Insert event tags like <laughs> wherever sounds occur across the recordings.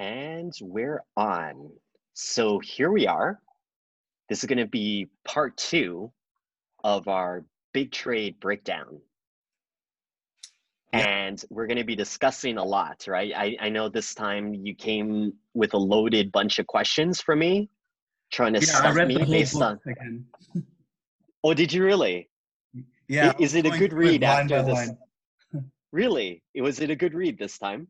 And we're on. So here we are. This is going to be part two of our big trade breakdown. Yeah. And we're going to be discussing a lot, right? I, I know this time you came with a loaded bunch of questions for me, trying to Yeah, me based on. <laughs> Oh, did you really? Yeah. is it a good read after this? line. Really? Was it a good read this time?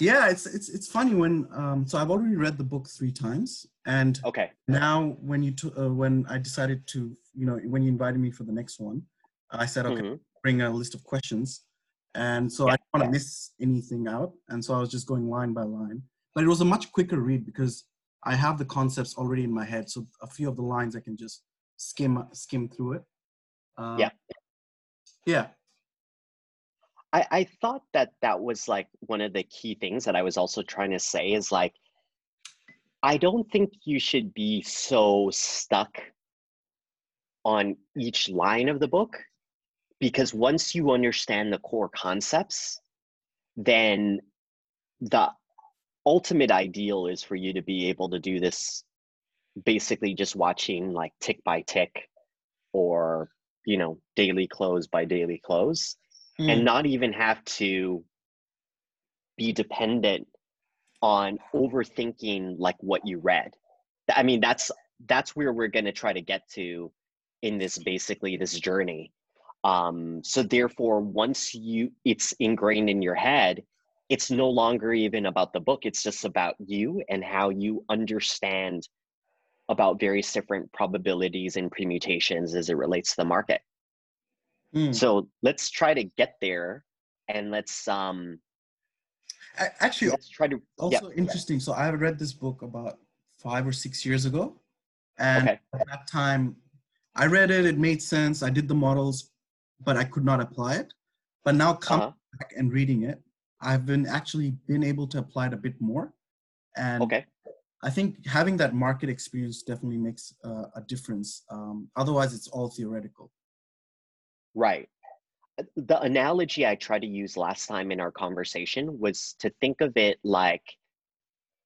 Yeah, it's it's it's funny when um so I've already read the book three times and Okay. now when you t- uh, when I decided to you know when you invited me for the next one, I said okay, Mhm. bring a list of questions, and so Yeah. I didn't want to miss anything out, and so I was just going line by line. But it was a much quicker read because I have the concepts already in my head, so a few of the lines I can just skim skim through it. Uh, Yeah. Yeah. I, I thought that that was like one of the key things that I was also trying to say is like, I don't think you should be so stuck on each line of the book because once you understand the core concepts, then the ultimate ideal is for you to be able to do this basically just watching like tick by tick or, you know, daily close by daily close Mm. and not even have to be dependent on overthinking like what you read. I mean that's that's where we're going to try to get to in this basically this journey. Um so therefore once you it's ingrained in your head it's no longer even about the book it's just about you and how you understand about various different probabilities and permutations as it relates to the market Mm. so let's try to get there and let's um Actually, let's try to yeah also interesting. So I read this book about five or six years ago, and okay at that time, I read it. It made sense. I did the models, but I could not apply it. But now, coming uh-huh. back and reading it, I've been actually been able to apply it a bit more, and okay I think having that market experience definitely makes uh, a difference. Um, otherwise, it's all theoretical. Right. Uh, the analogy i tried to use last time in our conversation was to think of it like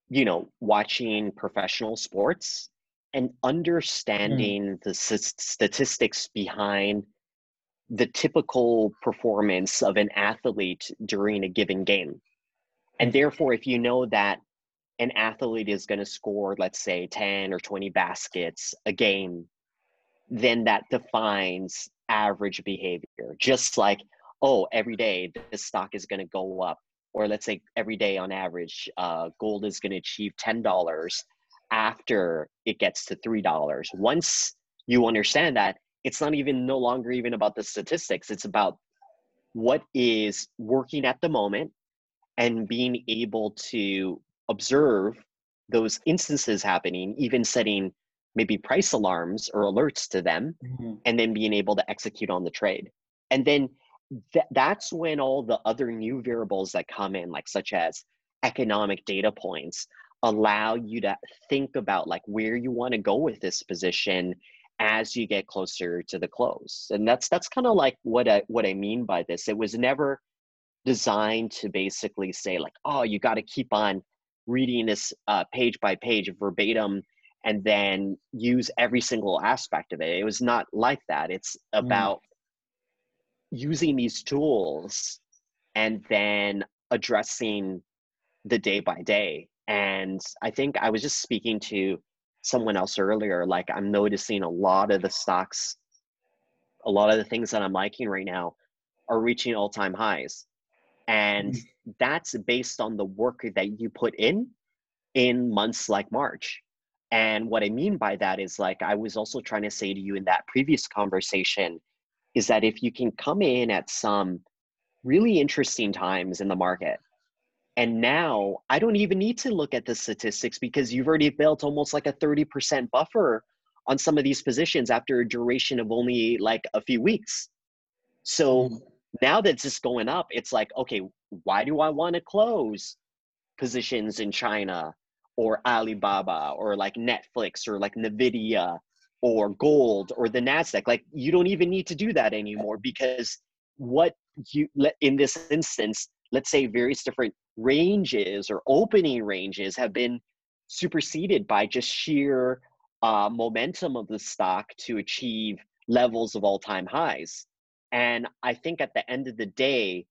you know watching professional sports and understanding the s- statistics behind the typical performance of an athlete during a given game. And therefore if you know that an athlete is going to score let's say 10 or 20 baskets a game then that defines average behavior just like oh every day this stock is going to go up or let's say every day on average uh, gold is going to achieve $10 after it gets to $3 once you understand that it's not even no longer even about the statistics. It's about what is working at the moment and being able to observe those instances happening even setting maybe price alarms or alerts to them and then being able to execute on the trade. And then th- that's when all the other new variables that come in, like such as economic data points, allow you to think about like where you want to go with this position as you get closer to the close. And that's that's kind of like what I what I mean by this. It was never designed to basically say like, oh, you got to keep on reading this uh, page by page verbatim and then use every single aspect of it. It was not like that. It's mm. about using these tools and then addressing the day by day. And I think I was just speaking to someone else earlier. Like, I'm noticing a lot of the stocks, a lot of the things that I'm liking right now are reaching all time highs. And mm. that's based on the work that you put in in months like March. And what I mean by that is like I was also trying to say to you in that previous conversation is that if you can come in at some really interesting times in the market, and now I don't even need to look at the statistics because you've already built almost like a 30% buffer on some of these positions after a duration of only like a few weeks. So Mm. now that it's just going up, it's like, okay, why do I want to close positions in China or Alibaba or like Netflix or like Nvidia or gold or the Nasdaq? Like you don't even need to do that anymore because what you in this instance, let's say various different ranges or opening ranges have been superseded by just sheer uh, momentum of the stock to achieve levels of all-time highs and i think at the end of the day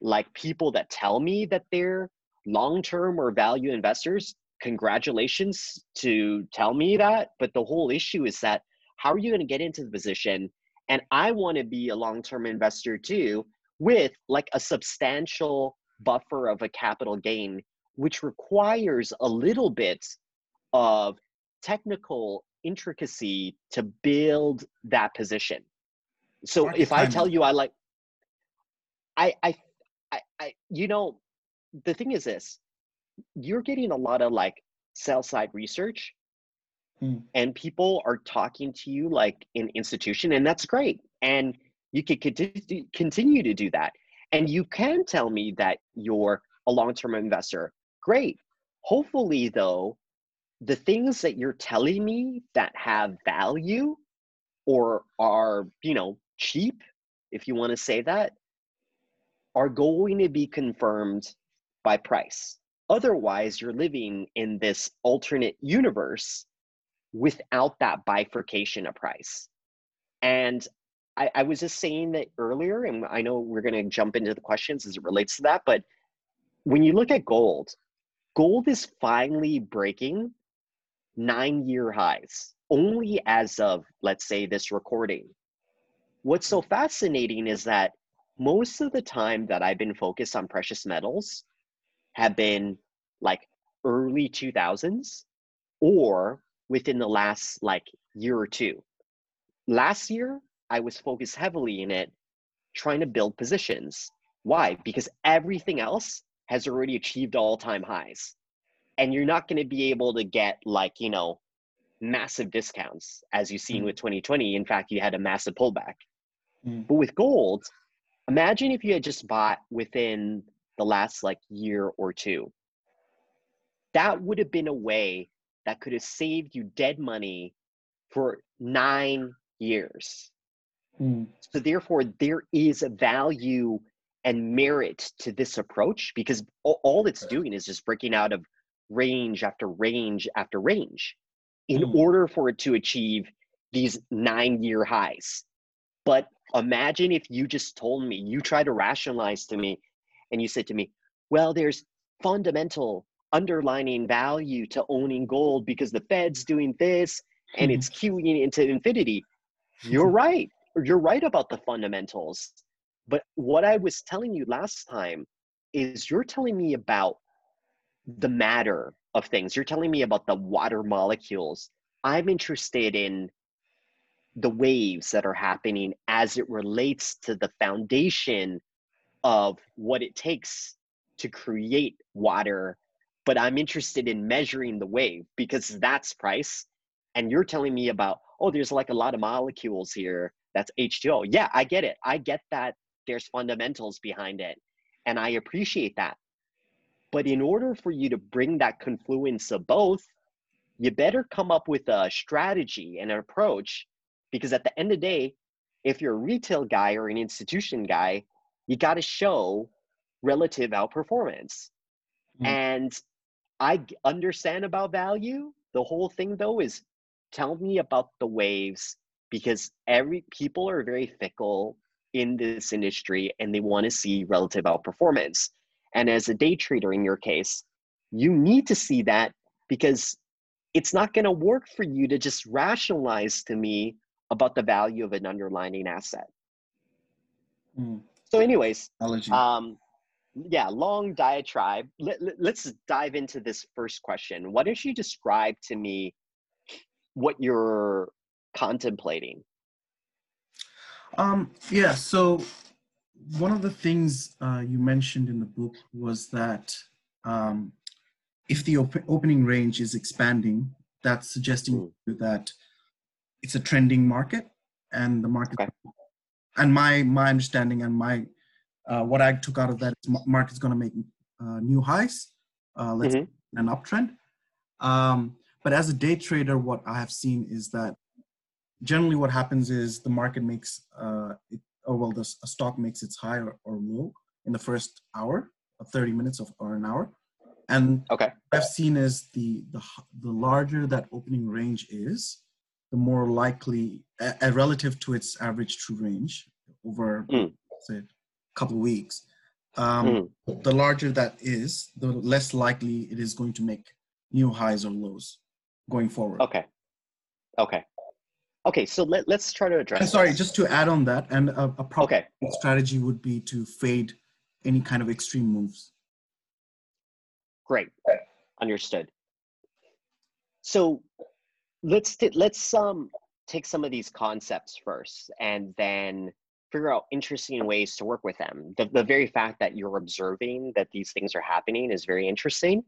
like people that tell me that they're long-term or value investors congratulations to tell me that but the whole issue is that how are you going to get into the position? And i want to be a long-term investor too with like a substantial buffer of a capital gain which requires a little bit of technical intricacy to build that position. So if i tell you i like I, I i i you know the thing is this you're getting a lot of like sell side research hmm. and people are talking to you like an institution and that's great. And you can continue to do that. And you can tell me that you're a long-term investor. Great. Hopefully though the things that you're telling me that have value or are you know cheap if you want to say that are going to be confirmed by price Otherwise, you're living in this alternate universe without that bifurcation of price. And I, I was just saying that earlier, and I know we're going to jump into the questions as it relates to that, but when you look at gold, gold is finally breaking nine year highs only as of, let's say, this recording. What's so fascinating is that most of the time that I've been focused on precious metals, have been like early 2000s or within the last like year or two. Last year, I was focused heavily in it, trying to build positions. Why? Because everything else has already achieved all time highs. And you're not going to be able to get like, you know, massive discounts as you've seen mm. with 2020. In fact, you had a massive pullback. Mm. But with gold, imagine if you had just bought within the last like year or two. That would have been a way that could have saved you dead money for nine years. Mm. So therefore, there is a value and merit to this approach because all, it's doing is just breaking out of range after range after range in mm. order for it to achieve these nine year highs. But imagine if you just told me, you try to rationalize to me and you said to me, well, there's fundamental underlining value to owning gold because the Fed's doing this and hmm. it's QE-ing into infinity. You're hmm. right. You're right about the fundamentals. But what I was telling you last time is you're telling me about the matter of things. You're telling me about the water molecules. I'm interested in the waves that are happening as it relates to the foundation of what it takes to create water but i'm interested in measuring the wave because that's price. And you're telling me about oh there's like a lot of molecules here. That's h2o yeah i get it. I get that there's fundamentals behind it and i appreciate that. But in order for you to bring that confluence of both you better come up with a strategy and an approach because at the end of the day if you're a retail guy or an institution guy you got to show relative outperformance. Mm. And I understand about value. The whole thing though is tell me about the waves because every people are very fickle in this industry and they want to see relative outperformance. And as a day trader in your case, you need to see that because it's not going to work for you to just rationalize to me about the value of an underlying asset. Mm. So, anyways, um, yeah, long diatribe. Let, let's dive into this first question. Why don't you describe to me what you're contemplating? Um, yeah, so one of the things uh, you mentioned in the book was that um, if the op- opening range is expanding, that's suggesting mm. that it's a trending market and the market okay and my my understanding and my uh, what I took out of that is market's going to make uh, new highs. Uh, let's mm-hmm. an uptrend. Um, but as a day trader, what I have seen is that generally what happens is the market makes, uh, it, or well, the a stock makes its high or, or, low in the first hour, or 30 minutes of or an hour. And Okay. what I've seen is the the the larger that opening range is, the more likely, uh, relative to its average true range over Mm. say a couple of weeks, um, Mm. the larger that is, the less likely it is going to make new highs or lows going forward. Okay. Okay. Okay. So let, let's try to address. Sorry, this. just to add on that, and a, a proper Okay. strategy would be to fade any kind of extreme moves. Great. Understood. So let's t- let's um take some of these concepts first and then figure out interesting ways to work with them. The, the very fact that you're observing that these things are happening is very interesting.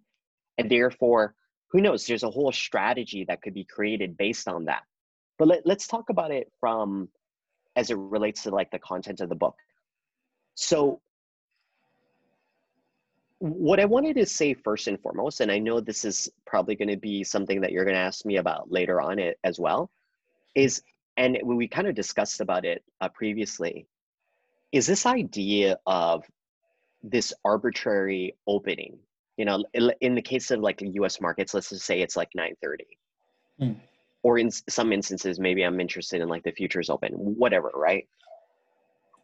And therefore, who knows, there's a whole strategy that could be created based on that. But let, let's talk about it from as it relates to like the content of the book. So what I wanted to say first and foremost, and I know this is probably going to be something that you're going to ask me about later on it as well, is and we kind of discussed about it uh, previously, is this idea of this arbitrary opening. You know, in, the case of like U.S. markets, let's just say it's like 9:30, Hmm. or in some instances, maybe I'm interested in like the futures open, whatever, right?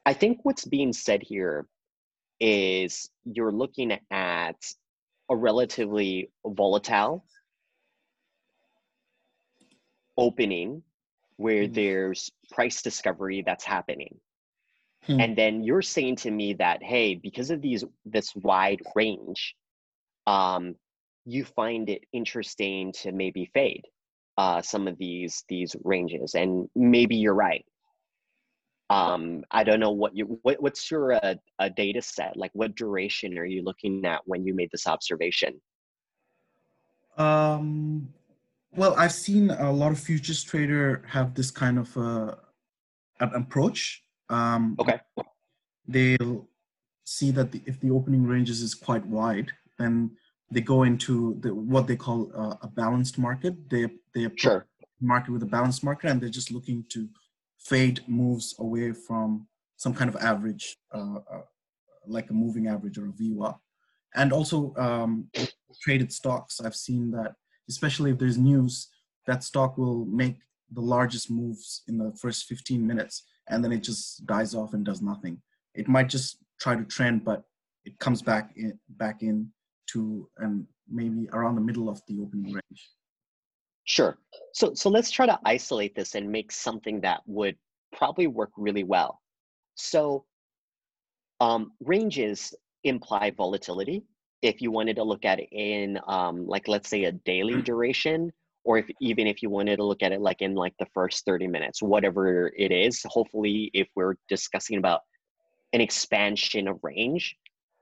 I think what's being said here is you're looking at a relatively volatile opening where Hmm. there's price discovery that's happening Hmm. and then you're saying to me that hey because of these this wide range um you find it interesting to maybe fade uh some of these these ranges and maybe you're right um i don't know what you what, what's your uh, a data set like what duration are you looking at when you made this observation Um, well, I've seen a lot of futures trader have this kind of uh, an approach. Um, okay They'll see that the, if the opening ranges is quite wide, then they go into the, what they call uh, a balanced market. They they approach sure market with a balanced market, and they're just looking to fade moves away from some kind of average, uh, uh, like a moving average or a VWAP. And also um, traded stocks. I've seen that, especially if there's news, that stock will make the largest moves in the first 15 minutes, and then it just dies off and does nothing. It might just try to trend, but it comes back in, back in to and maybe around the middle of the opening range. Sure. So so let's try to isolate this and make something that would probably work really well. So um, ranges imply volatility. If you wanted to look at it in um, like let's say a daily duration, or if even if you wanted to look at it like in like the first 30 minutes, whatever it is, hopefully if we're discussing about an expansion of range,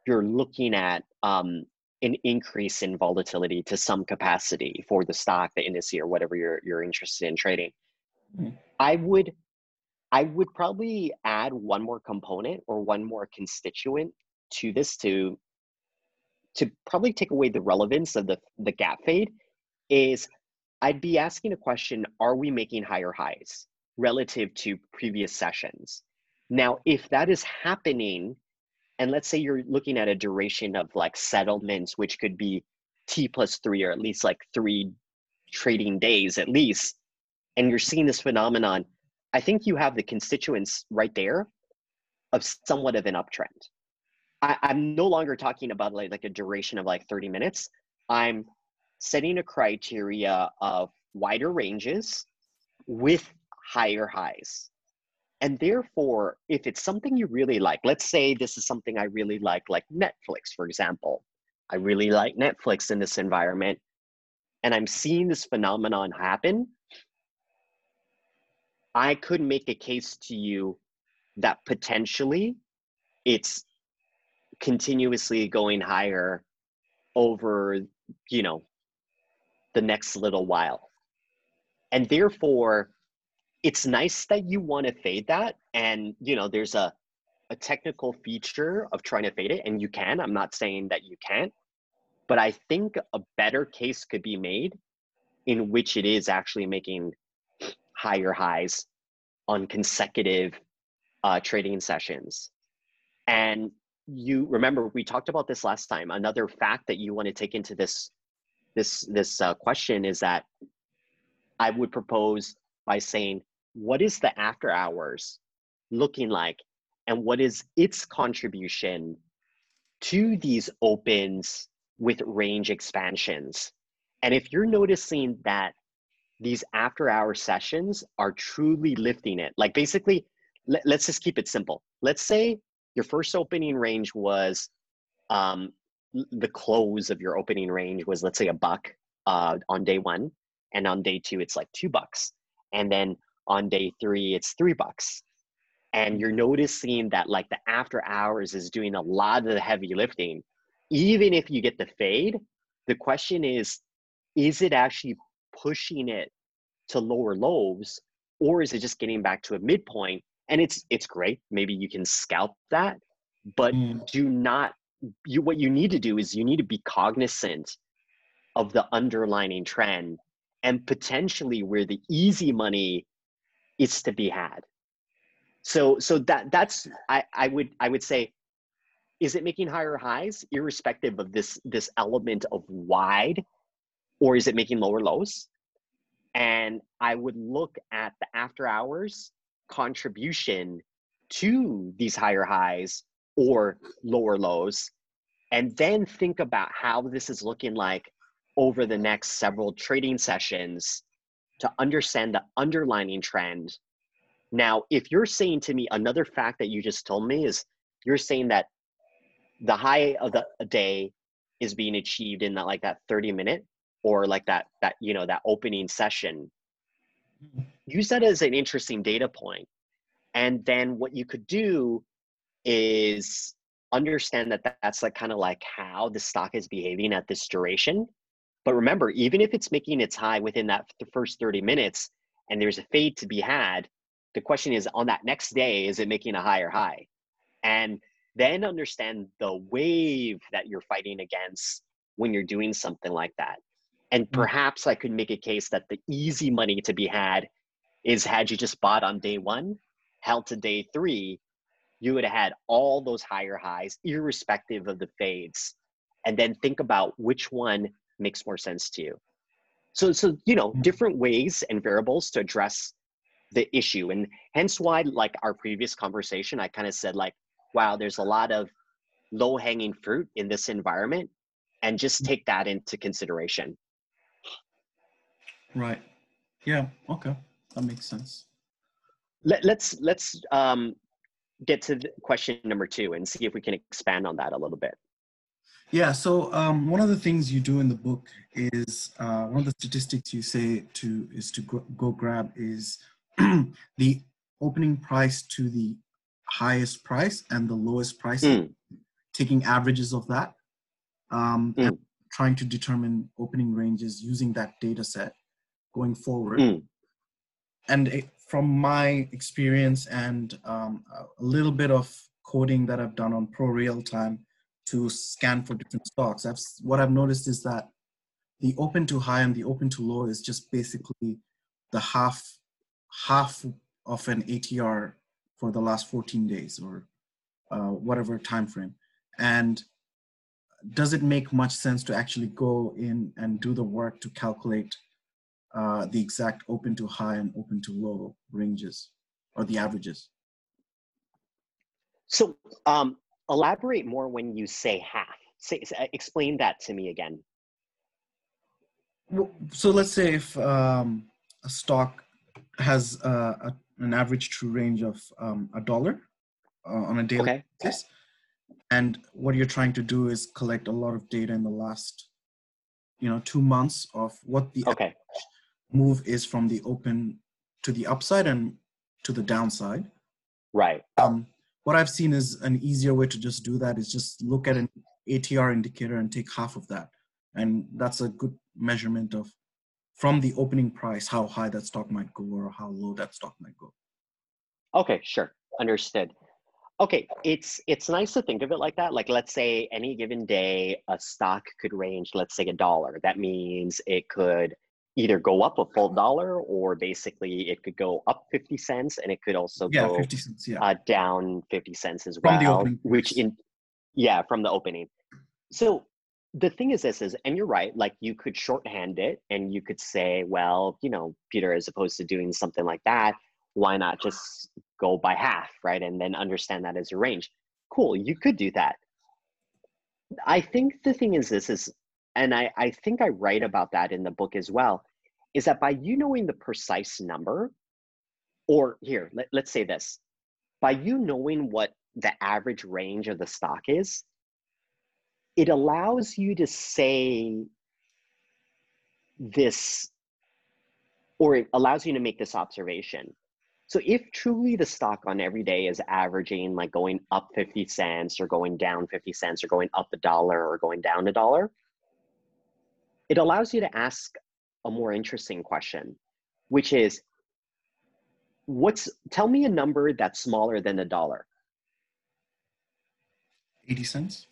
you're looking at um, an increase in volatility to some capacity for the stock, the industry, or whatever you're you're interested in trading. Mhm. I would I would probably add one more component or one more constituent to this to to probably take away the relevance of the the gap fade is I'd be asking a question, are we making higher highs relative to previous sessions? Now, if that is happening, and let's say you're looking at a duration of like settlements, which could be T plus three or at least like three trading days at least, and you're seeing this phenomenon, I think you have the constituents right there of somewhat of an uptrend. I, I'm no longer talking about like, like a duration of like 30 minutes. I'm setting a criteria of wider ranges with higher highs. And therefore, if it's something you really like, let's say this is something I really like, like Netflix, for example. I really like Netflix in this environment, and I'm seeing this phenomenon happen. I could make a case to you that potentially it's continuously going higher over, you know, the next little while. And therefore, it's nice that you want to fade that. And, you know, there's a, a technical feature of trying to fade it, and you can. I'm not saying that you can't. But I think a better case could be made in which it is actually making higher highs on consecutive uh, trading sessions. And you remember we talked about this last time. Another fact that you want to take into this this this uh, question is that I would propose by saying, what is the after hours looking like, and what is its contribution to these opens with range expansions? And if you're noticing that these after hour sessions are truly lifting it, like basically, let, us just keep it simple. Let's say your first opening range was um, the close of your opening range was, let's say, a buck uh, on day one. And on day two, it's like two bucks. And then on day three, it's three bucks. And you're noticing that like the after hours is doing a lot of the heavy lifting. Even if you get the fade, the question is is it actually pushing it to lower lows or is it just getting back to a midpoint and it's it's great maybe you can scalp that but mm. do not you what you need to do is you need to be cognizant of the underlining trend and potentially where the easy money is to be had so so that that's i i would i would say is it making higher highs irrespective of this this element of wide or is it making lower lows? And I would look at the after hours contribution to these higher highs or lower lows, and then think about how this is looking like over the next several trading sessions to understand the underlining trend. Now, if you're saying to me another fact that you just told me is you're saying that the high of the day is being achieved in that like that 30 minute or like that that you know that opening session mm-hmm. use that as an interesting data point and then what you could do is understand that that's like kind of like how the stock is behaving at this duration but remember even if it's making its high within that the first 30 minutes and there's a fade to be had the question is on that next day is it making a higher high and then understand the wave that you're fighting against when you're doing something like that and mm. perhaps I could make a case that the easy money to be had is had you just bought on day one, held to day three, you would have had all those higher highs, irrespective of the fades. And then think about which one makes more sense to you. So, so you know, mm. different ways and variables to address the issue. And hence why, like our previous conversation, I kind of said, like, wow, there's a lot of low hanging fruit in this environment. And just mm. take that into consideration. Right. Yeah. Okay. That makes sense. Let, let's let's um, get to question number two and see if we can expand on that a little bit. Yeah. So um, one of the things you do in the book is uh, one of the statistics you say to is to go, go grab is <clears throat> the opening price to the highest price and the lowest price, mm. taking averages of that, um, mm. and trying to determine opening ranges using that data set going forward. Mm. And it, from my experience and um, a little bit of coding that I've done on ProRealTime to scan for different stocks, I've, what I've noticed is that the open to high and the open to low is just basically the half half of an ATR for the last 14 days or uh, whatever time frame. And does it make much sense to actually go in and do the work to calculate uh, the exact open to high and open to low ranges or the averages. So um, elaborate more when you say half. Say, explain that to me again. So let's say if um, a stock has uh, a, an average true range of um, a dollar uh, on a daily okay. basis, and what you're trying to do is collect a lot of data in the last, you know, two months of what the okay move is from the open to the upside and to the downside. Right. Um, what I've seen is an easier way to just do that is just look at an ATR indicator and take half of that. And that's a good measurement of from the opening price, how high that stock might go or how low that stock might go. Okay, sure. Understood. Okay, it's it's nice to think of it like that. Like let's say any given day a stock could range, let's say a dollar. That means it could either go up a full dollar or basically it could go up 50 cents and it could also yeah, go 50 cents, yeah. uh, down 50 cents as well which in Yeah, from the opening. So the thing is this is and you're right like you could shorthand it and you could say well you know peter as opposed to doing something like that why not just go by half right and then understand that as a range cool you could do that i think the thing is this is and i i think i write about that in the book as well is that by you knowing the precise number or here let, let's say this by you knowing what the average range of the stock is it allows you to say this, or it allows you to make this observation. So if truly the stock on every day is averaging like going up 50 cents or going down 50 cents or going up a dollar or going down a dollar, it allows you to ask a more interesting question, which is what's tell me a number that's smaller than a dollar. 80 cents.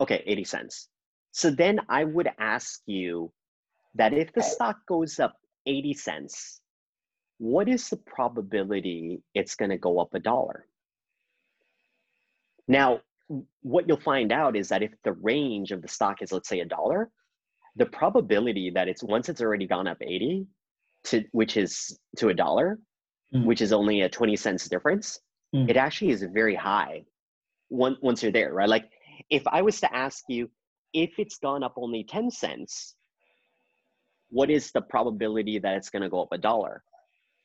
Okay, 80 cents. So then I would ask you that if the stock goes up 80 cents, what is the probability it's going to go up a dollar? Now, what you'll find out is that if the range of the stock is, let's say, a dollar, the probability that it's once it's already gone up 80 to which is to a dollar, mm. which is only a 20 cents difference, mm. it actually is very high once once you're there, right? Like if I was to ask you if it's gone up only 10 cents, what is the probability that it's going to go up a dollar?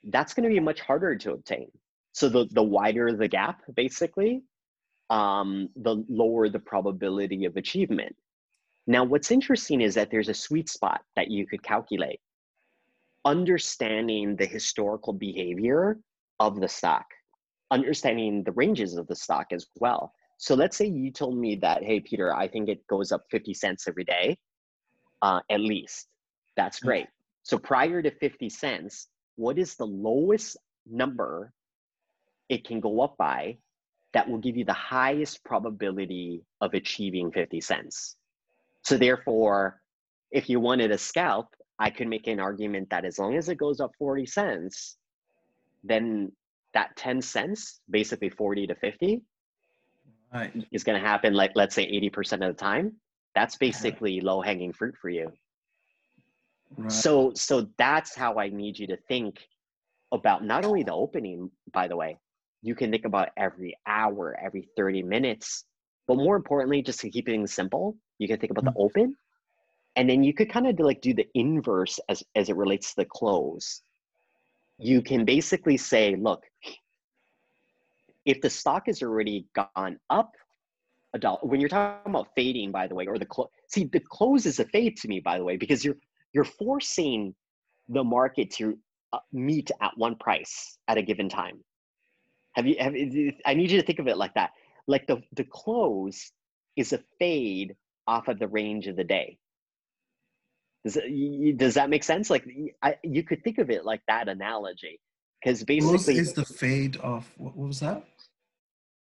That's going to be much harder to obtain. So the, the wider the gap, basically, um, the lower the probability of achievement. Now, what's interesting is that there's a sweet spot that you could calculate. Understanding the historical behavior of the stock, understanding the ranges of the stock as well. So let's say you told me that, hey, Peter, I think it goes up 50 cents every day, uh, at least. That's mm-hmm. great. So prior to 50 cents, what is the lowest number it can go up by that will give you the highest probability of achieving 50 cents? So therefore, if you wanted a scalp, I could make an argument that as long as it goes up 40 cents, then that 10 cents, basically 40 to 50, right. is going to happen like let's say 80% of the time that's basically low hanging fruit for you right. so so that's how i need you to think about not only the opening by the way you can think about every hour every 30 minutes but more importantly just to keep things simple you can think about mm-hmm. the open and then you could kind of like do the inverse as as it relates to the close you can basically say look if the stock has already gone up a dollar, when you're talking about fading, by the way, or the close, see the close is a fade to me, by the way, because you're you're forcing the market to uh, meet at one price at a given time. Have you? Have, I need you to think of it like that. Like the the close is a fade off of the range of the day. Does does that make sense? Like I, you could think of it like that analogy, because basically close is the fade of what was that?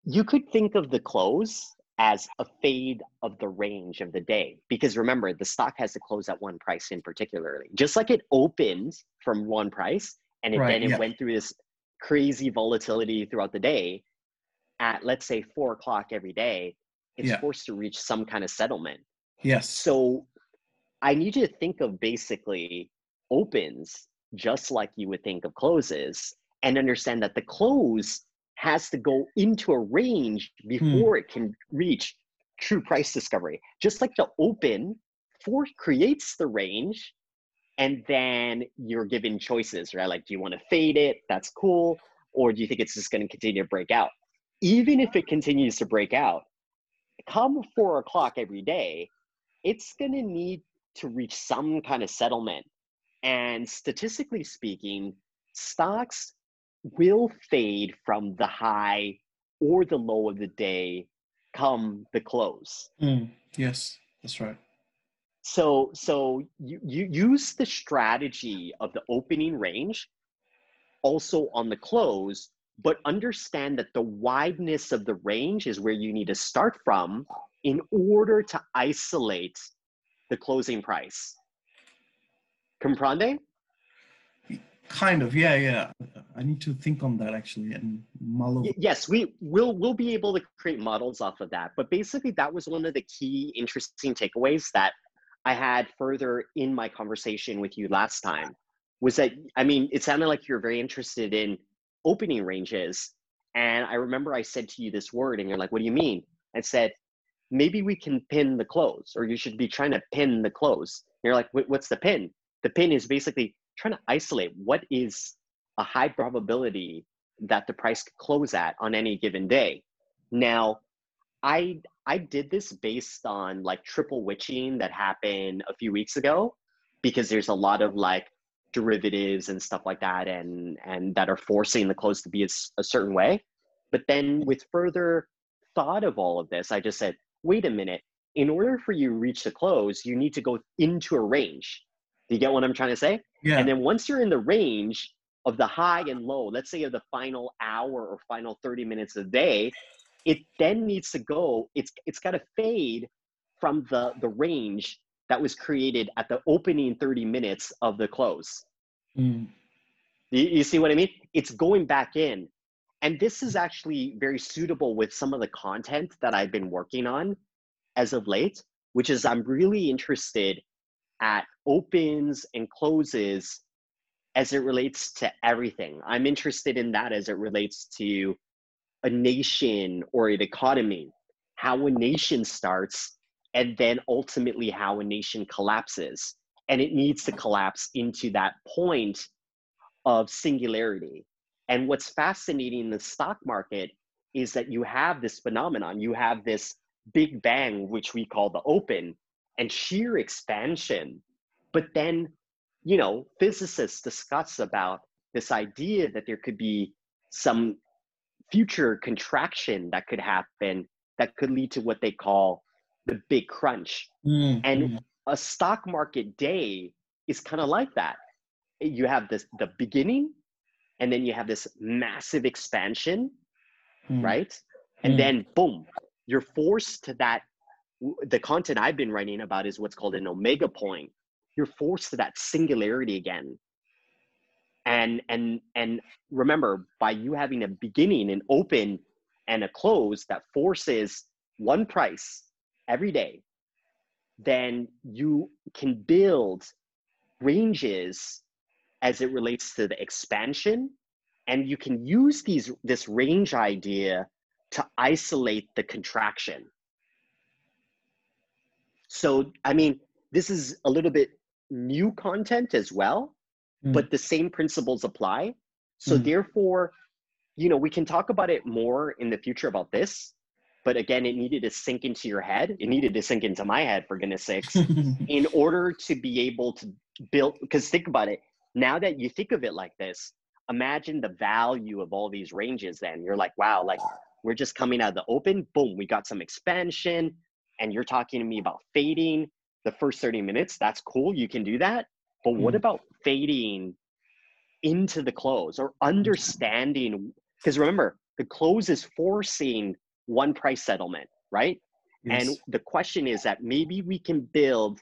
you could think of the close as a fade of the range of the day because remember the stock has to close at one price in particularly just like it opened from one price and it, right, then it yeah. went through this crazy volatility throughout the day at let's say four o'clock every day it's yeah. forced to reach some kind of settlement yes so i need you to think of basically opens just like you would think of closes and understand that the close has to go into a range hmm. before it can reach true price discovery. Just like the open for creates the range and then you're given choices, right? Like, do you want to fade it? That's cool. Or do you think it's just going to continue to break out? Even if it continues to break out, come four o'clock every day, it's going to need to reach some kind of settlement. And statistically speaking, stocks will fade from the high or the low of the day come the close. Mm, yes, that's right. So so you, you use the strategy of the opening range also on the close, but understand that the wideness of the range is where you need to start from in order to isolate the closing price. Comprende? Kind of, yeah, yeah. I need to think on that actually and mull over. Yes, we will we'll be able to create models off of that. But basically that was one of the key interesting takeaways that I had further in my conversation with you last time was that I mean it sounded like you're very interested in opening ranges. And I remember I said to you this word and you're like, what do you mean? I said, maybe we can pin the close or you should be trying to pin the close. And you're like, what's the pin? The pin is basically trying to isolate what is a high probability that the price could close at on any given day. Now, I I did this based on like triple witching that happened a few weeks ago because there's a lot of like derivatives and stuff like that and and that are forcing the close to be a, a certain way. But then with further thought of all of this, I just said, wait a minute, in order for you to reach the close, you need to go into a range. Do you get what I'm trying to say? Yeah. And then once you're in the range of the high and low, let's say of the final hour or final 30 minutes of the day, it then needs to go, it's it's got to fade from the the range that was created at the opening 30 minutes of the close. Mm. You, you see what I mean? It's going back in. And this is actually very suitable with some of the content that I've been working on as of late, which is I'm really interested at opens and closes as it relates to everything. I'm interested in that as it relates to a nation or an economy, how a nation starts, and then ultimately how a nation collapses. And it needs to collapse into that point of singularity. And what's fascinating in the stock market is that you have this phenomenon, you have this big bang, which we call the open, and sheer expansion. But then, you know, physicists discuss about this idea that there could be some future contraction that could happen that could lead to what they call the big crunch. Mm-hmm. And a stock market day is kind of like that. You have this the beginning, and then you have this massive expansion, Mm. right? And Mm. then boom, you're forced to that. The content I've been writing about is what's called an omega point. You're forced to that singularity again. And and and remember, by you having a beginning, an open, and a close that forces one price every day, then you can build ranges as it relates to the expansion and you can use these this range idea to isolate the contraction so i mean this is a little bit new content as well Mm. but the same principles apply so Mm. therefore you know we can talk about it more in the future about this but again it needed to sink into your head. It needed to sink into my head for goodness sakes <laughs> in order to be able to build because think about it now that you think of it like this imagine the value of all these ranges then. You're like wow like we're just coming out of the open boom we got some expansion and you're talking to me about fading the first 30 minutes. That's cool you can do that but what Mm. about fading into the close or understanding because remember the close is forcing one price settlement right Yes. and the question is that maybe we can build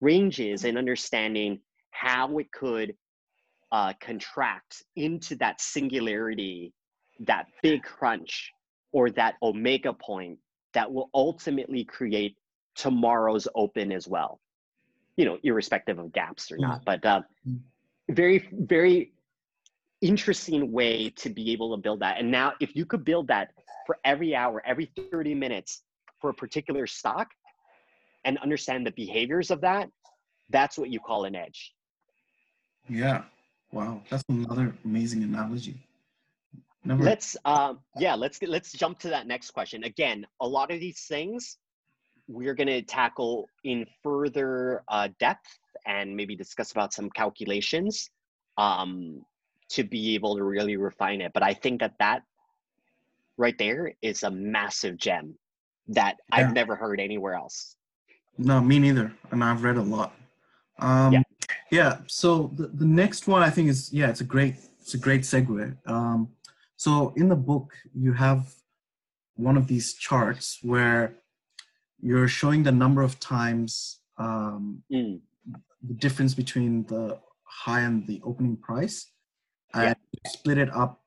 ranges and understanding how it could uh, contract into that singularity, that big crunch, or that omega point that will ultimately create tomorrow's open as well. You know, irrespective of gaps or not. But uh, Mm. very, very interesting way to be able to build that. And now, if you could build that for every hour, every 30 minutes for a particular stock and understand the behaviors of that, that's what you call an edge. yeah. Wow. That's another amazing analogy. Never. Let's um yeah, let's get, let's jump to that next question. Again, a lot of these things we're going to tackle in further uh, depth and maybe discuss about some calculations um, to be able to really refine it. But I think that that right there is a massive gem that Yeah. I've never heard anywhere else. No, me neither. And I've read a lot. Um, Yeah. yeah. So the, the next one I think is yeah, it's a great it's a great segue. Um, so in the book you have one of these charts where you're showing the number of times um, Mm, the difference between the high and the opening price, and yeah. split it up.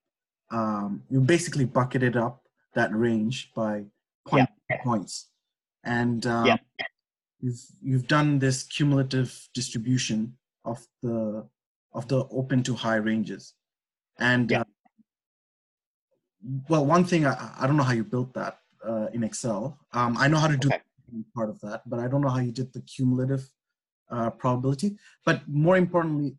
Um, you basically bucketed up that range by point yeah. points, and um, yeah. you've you've done this cumulative distribution of the of the open to high ranges, and yeah. uh, well, one thing I, I don't know how you built that uh, in Excel. Um, I know how to do okay. part of that, but I don't know how you did the cumulative uh, probability. But more importantly,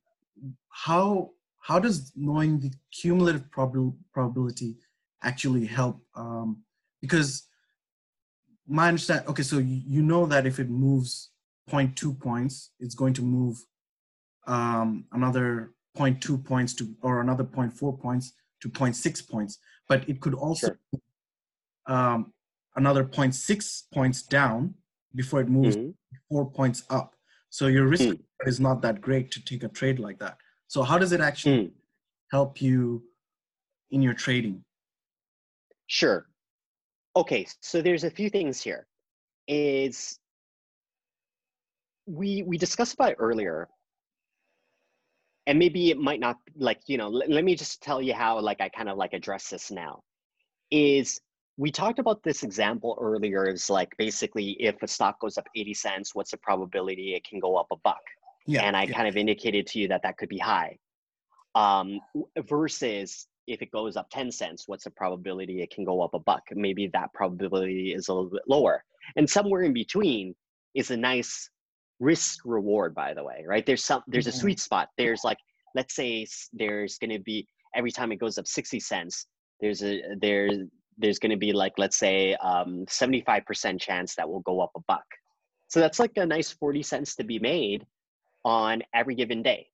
how how does knowing the cumulative prob- probability actually help? Um, because my understand okay, so you, you know that if it moves 0.2 points, it's going to move um, another 0.2 points to or another 0.4 points to 0.6 points, but it could also sure. um, another 0.6 points down before it moves mm-hmm. four points up. So your risk mm. is not that great to take a trade like that. So how does it actually mm. help you in your trading? Sure. Okay, so there's a few things here. Is we we discussed about earlier and maybe it might not like you know let, let me just tell you how like i kind of like address this now is we talked about this example earlier is like basically if a stock goes up 80 cents what's the probability it can go up a buck yeah, and i yeah. kind of indicated to you that that could be high. Um, versus if it goes up 10 cents what's the probability it can go up a buck? Maybe that probability is a little bit lower. And somewhere in between is a nice risk reward by the way right? There's some there's a mm-hmm. sweet spot. There's like let's say there's going to be every time it goes up 60 cents there's a there there's going to be like let's say um 75% chance that will go up a buck. So that's like a nice 40 cents to be made on every given day.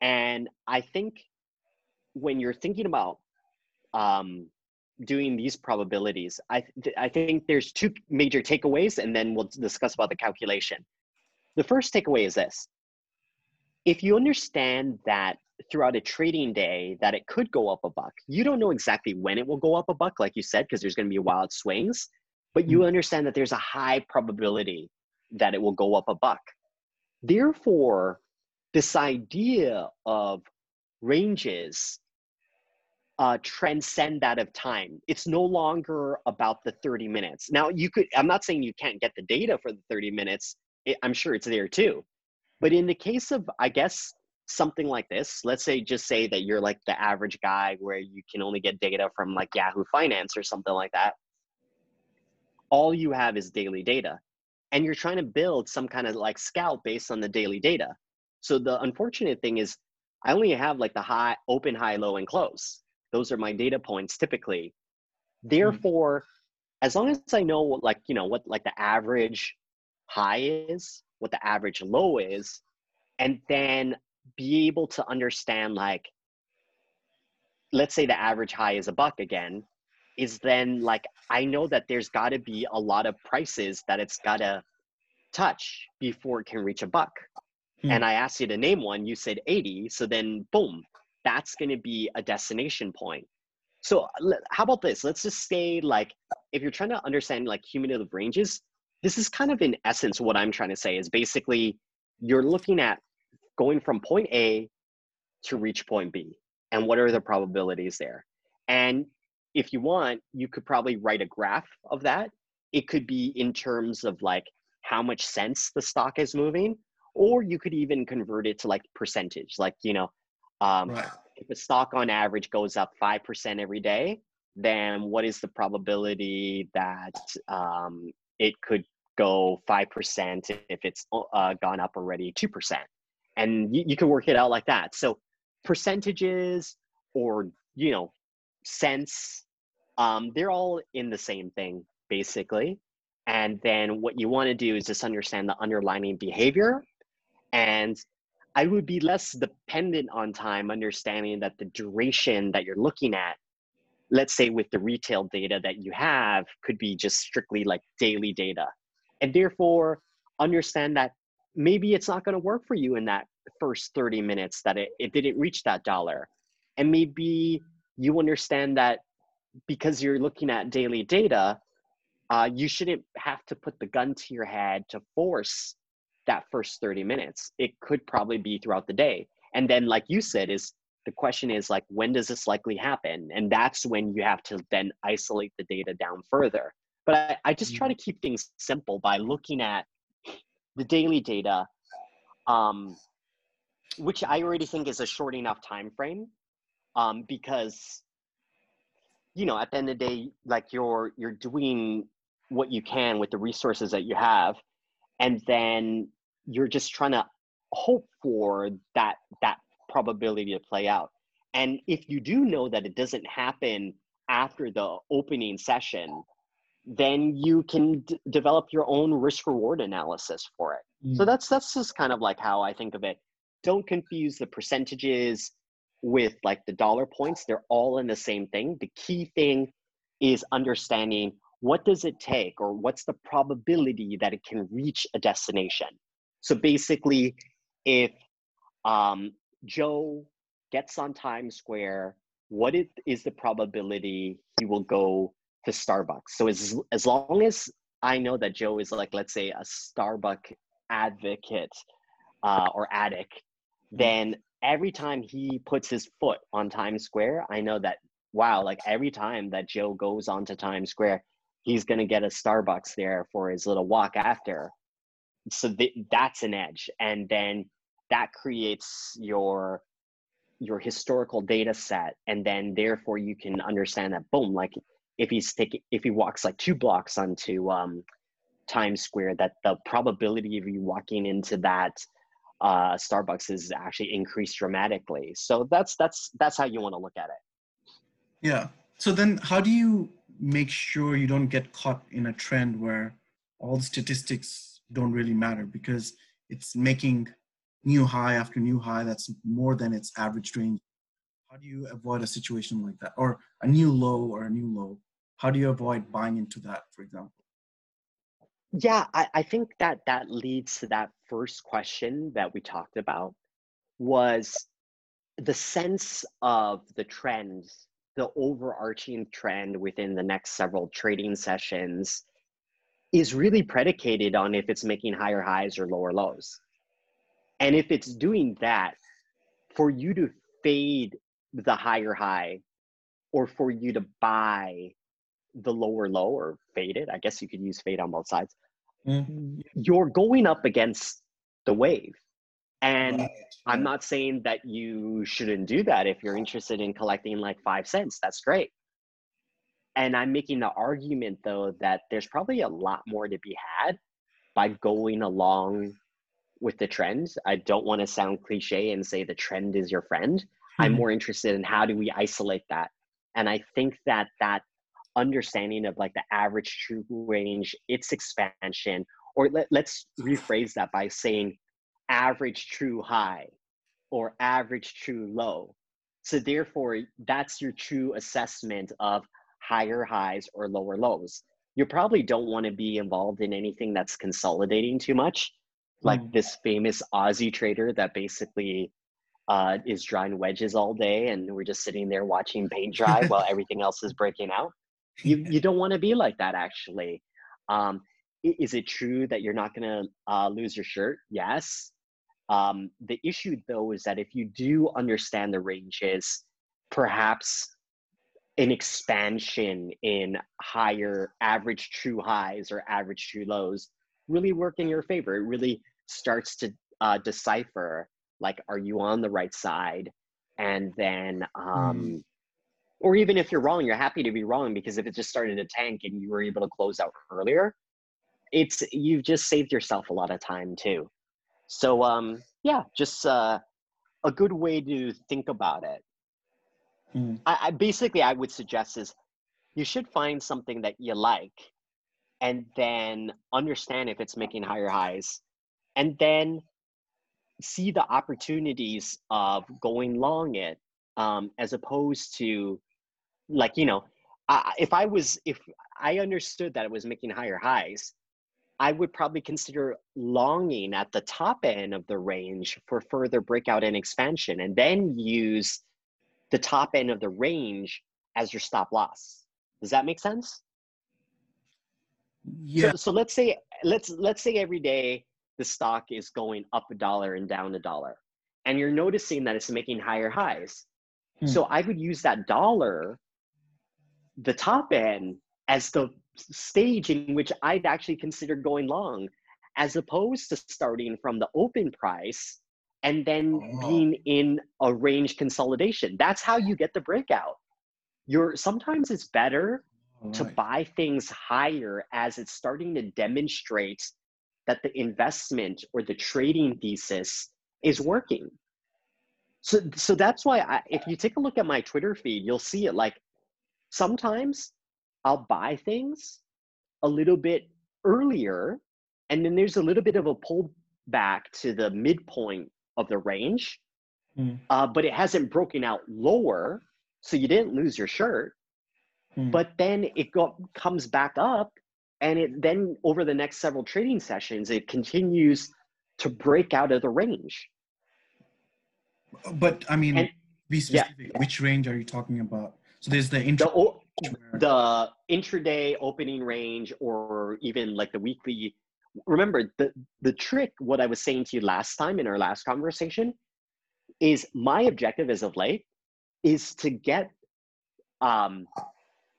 And i think when you're thinking about um doing these probabilities i th- i think there's two major takeaways and then we'll discuss about the calculation. The first takeaway is this. If you understand that throughout a trading day that it could go up a buck you don't know exactly when it will go up a buck like you said because there's going to be wild swings but you mm. understand that there's a high probability that it will go up a buck therefore this idea of ranges uh, transcend that of time. It's no longer about the 30 minutes. Now, you could, I'm not saying you can't get the data for the 30 minutes it, I'm sure it's there too. But in the case of, I guess, something like this, let's say just say that you're like the average guy where you can only get data from like Yahoo Finance or something like that. All you have is daily data. And you're trying to build some kind of like scout based on the daily data. So the unfortunate thing is I only have like the high, open, high, low, and close. Those are my data points typically. Hmm. Therefore, mm-hmm. as long as I know what like, you know, what like the average high is, what the average low is, and then be able to understand like let's say the average high is a buck again is then like i know that there's got to be a lot of prices that it's got to touch before it can reach a buck hmm. and i asked you to name one you said 80 so then boom that's going to be a destination point so how about this let's just say like if you're trying to understand like cumulative ranges this is kind of in essence what I'm trying to say is basically you're looking at going from point A to reach point B and what are the probabilities there. And if you want, you could probably write a graph of that. It could be in terms of like how much cents the stock is moving, or you could even convert it to like percentage. Like, you know, um, right. if a stock on average goes up 5% every day, then what is the probability that um, it could go 5% if it's uh, gone up already 2%. And you, you can work it out like that. So percentages or, you know, cents, um, they're all in the same thing, basically. And then what you want to do is just understand the underlying behavior. And I would be less dependent on time, understanding that the duration that you're looking at let's say with the retail data that you have could be just strictly like daily data and therefore understand that maybe it's not going to work for you in that first 30 minutes that it, it didn't reach that dollar and maybe you understand that because you're looking at daily data uh, you shouldn't have to put the gun to your head to force that first 30 minutes. It could probably be throughout the day. And then like you said is the question is like when does this likely happen? And that's when you have to then isolate the data down further. But i, I just try to keep things simple by looking at the daily data um, which i already think is a short enough time frame um, because you know at the end of the day like you're you're doing what you can with the resources that you have and then you're just trying to hope for that that probability to play out. And if you do know that it doesn't happen after the opening session then you can d- develop your own risk reward analysis for it. Mm. so that's that's just kind of like how i think of it. Don't confuse the percentages with like the dollar points they're all in the same thing. The key thing is understanding what does it take or what's the probability that it can reach a destination. So basically if um, joe gets on times square what is the probability he will go to starbucks? So as, as long as i know that joe is like let's say a starbucks advocate uh, or addict then every time he puts his foot on Times Square, I know that wow, like every time that Joe goes onto Times Square, he's gonna get a Starbucks there for his little walk after. So th- that's an edge, and then that creates your your historical data set, and then therefore you can understand that boom, like if he's taking if he walks like two blocks onto um, Times Square, that the probability of you walking into that uh, Starbucks has actually increased dramatically. So that's that's that's how you want to look at it. Yeah. So then, how do you make sure you don't get caught in a trend where all the statistics don't really matter because it's making new high after new high that's more than its average range? How do you avoid a situation like that, or a new low or a new low? How do you avoid buying into that, for example? Yeah, I, I think that that leads to that first question that we talked about was the sense of the trend, the overarching trend within the next several trading sessions is really predicated on if it's making higher highs or lower lows. And if it's doing that, for you to fade the higher high or for you to buy the lower low or fade it. I guess you could use fade on both sides. Mm-hmm. You're going up against the wave. And right. I'm not saying that you shouldn't do that if you're interested in collecting like five cents. That's great. And I'm making the argument though that there's probably a lot more to be had by going along with the trend. I don't want to sound cliche and say the trend is your friend. Mm-hmm. I'm more interested in how do we isolate that. And I think that that understanding of like the average true range, its expansion, or let, let's rephrase that by saying average true high or average true low. So therefore, that's your true assessment of higher highs or lower lows. You probably don't want to be involved in anything that's consolidating too much, like mm. this famous Aussie trader that basically uh, is drawing wedges all day, and we're just sitting there watching paint dry <laughs> while everything else is breaking out you <laughs> you don't want to be like that actually. Um, is it true that you're not going to uh, lose your shirt? Yes. Um, the issue though is that if you do understand the ranges perhaps an expansion in higher average true highs or average true lows really work in your favor. It really starts to uh, decipher like are you on the right side? And then um, mm or even if you're wrong, you're happy to be wrong because if it just started to tank and you were able to close out earlier, it's you've just saved yourself a lot of time too. So um, yeah, just uh, a good way to think about it. Mm. I, I basically I would suggest is you should find something that you like and then understand if it's making higher highs and then see the opportunities of going long it um, as opposed to like you know I, if i was if i understood that it was making higher highs i would probably consider longing at the top end of the range for further breakout and expansion and then use the top end of the range as your stop loss. Does that make sense? Yeah. so, so let's say let's let's say every day the stock is going up a dollar and down a dollar and you're noticing that it's making higher highs. Mm. So I would use that dollar, the top end, as the stage in which I'd actually consider going long, as opposed to starting from the open price and then oh. being in a range consolidation. That's how you get the breakout. You're sometimes it's better right. to buy things higher as it's starting to demonstrate that the investment or the trading thesis is working. So, so that's why I, if you take a look at my Twitter feed, you'll see it like sometimes I'll buy things a little bit earlier, and then there's a little bit of a pullback to the midpoint of the range, mm. uh, but it hasn't broken out lower, so you didn't lose your shirt. Mm. But then it go, comes back up, and it then over the next several trading sessions, it continues to break out of the range. But I mean, and, be specific. Yeah. Which range are you talking about? So there's the intra- the, the intraday opening range, or even like the weekly. Remember the the trick. What I was saying to you last time in our last conversation is my objective as of late is to get. Um,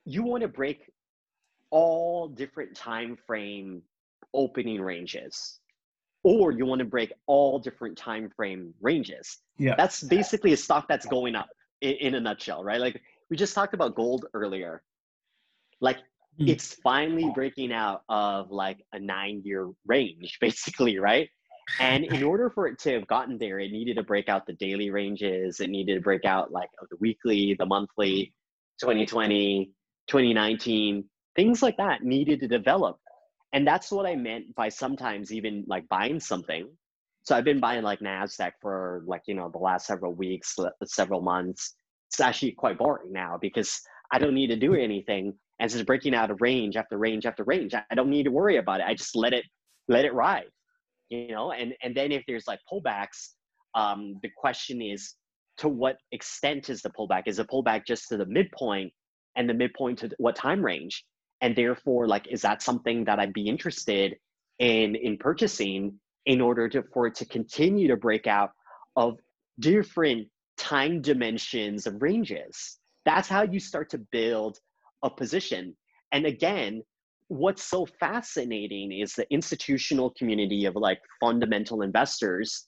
you want to break all different time frame opening ranges or you want to break all different time frame ranges. Yeah. That's basically a stock that's going up in, in a nutshell, right? Like we just talked about gold earlier. Like mm. it's finally breaking out of like a nine year range, <laughs> basically, right? And in <laughs> order for it to have gotten there, it needed to break out the daily ranges. It needed to break out like the weekly, the monthly, 2020, 2019, things like that needed to develop and that's what i meant by sometimes even like buying something so i've been buying like nasdaq for like you know the last several weeks several months it's actually quite boring now because i don't need to do anything. And it's just breaking out of range after range after range. I don't need to worry about it. I just let it let it ride you know? And and then if there's like pullbacks um the question is to what extent is the pullback? Is the pullback just to the midpoint and the midpoint to what time range? And therefore like is that something that i'd be interested in in purchasing in order to for it to continue to break out of different time dimensions of ranges. That's how you start to build a position. And again what's so fascinating is the institutional community of like fundamental investors.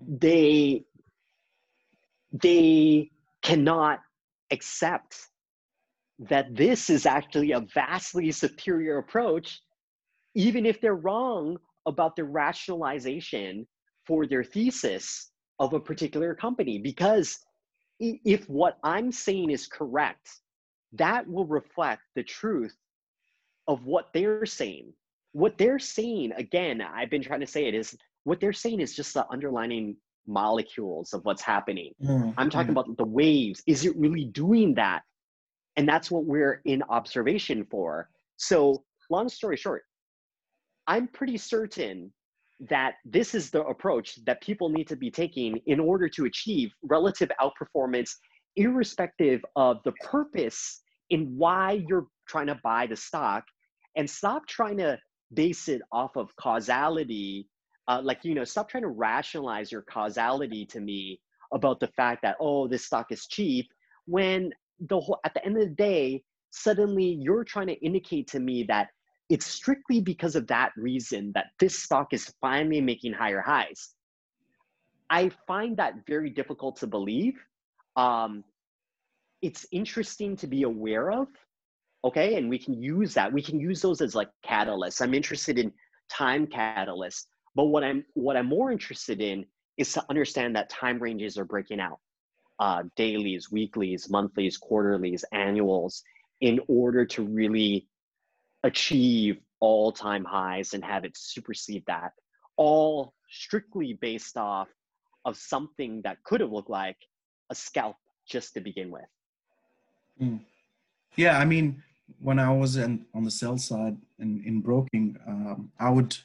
They they cannot accept that this is actually a vastly superior approach, even if they're wrong about the rationalization for their thesis of a particular company. Because if what I'm saying is correct, that will reflect the truth of what they're saying. What they're saying, again, I've been trying to say it is what they're saying is just the underlining molecules of what's happening. Mm, I'm talking about the waves. Is it really doing that? And that's what we're in observation for. So, long story short, I'm pretty certain that this is the approach that people need to be taking in order to achieve relative outperformance, irrespective of the purpose in why you're trying to buy the stock. And stop trying to base it off of causality. Uh, like, you know, stop trying to rationalize your causality to me about the fact that, oh, this stock is cheap when the whole at the end of the day suddenly you're trying to indicate to me that it's strictly because of that reason that this stock is finally making higher highs. I find that very difficult to believe. Um, it's interesting to be aware of okay? And we can use that. We can use those as like catalysts. I'm interested in time catalysts. But what i'm what i'm more interested in is to understand that time ranges are breaking out uh, dailies, weeklies, monthlies, quarterlies, annuals in order to really achieve all time highs and have it supersede that, all strictly based off of something that could have looked like a scalp just to begin with. Mm. Yeah, I mean, when I was in, on the sell side in, in broking, um, I would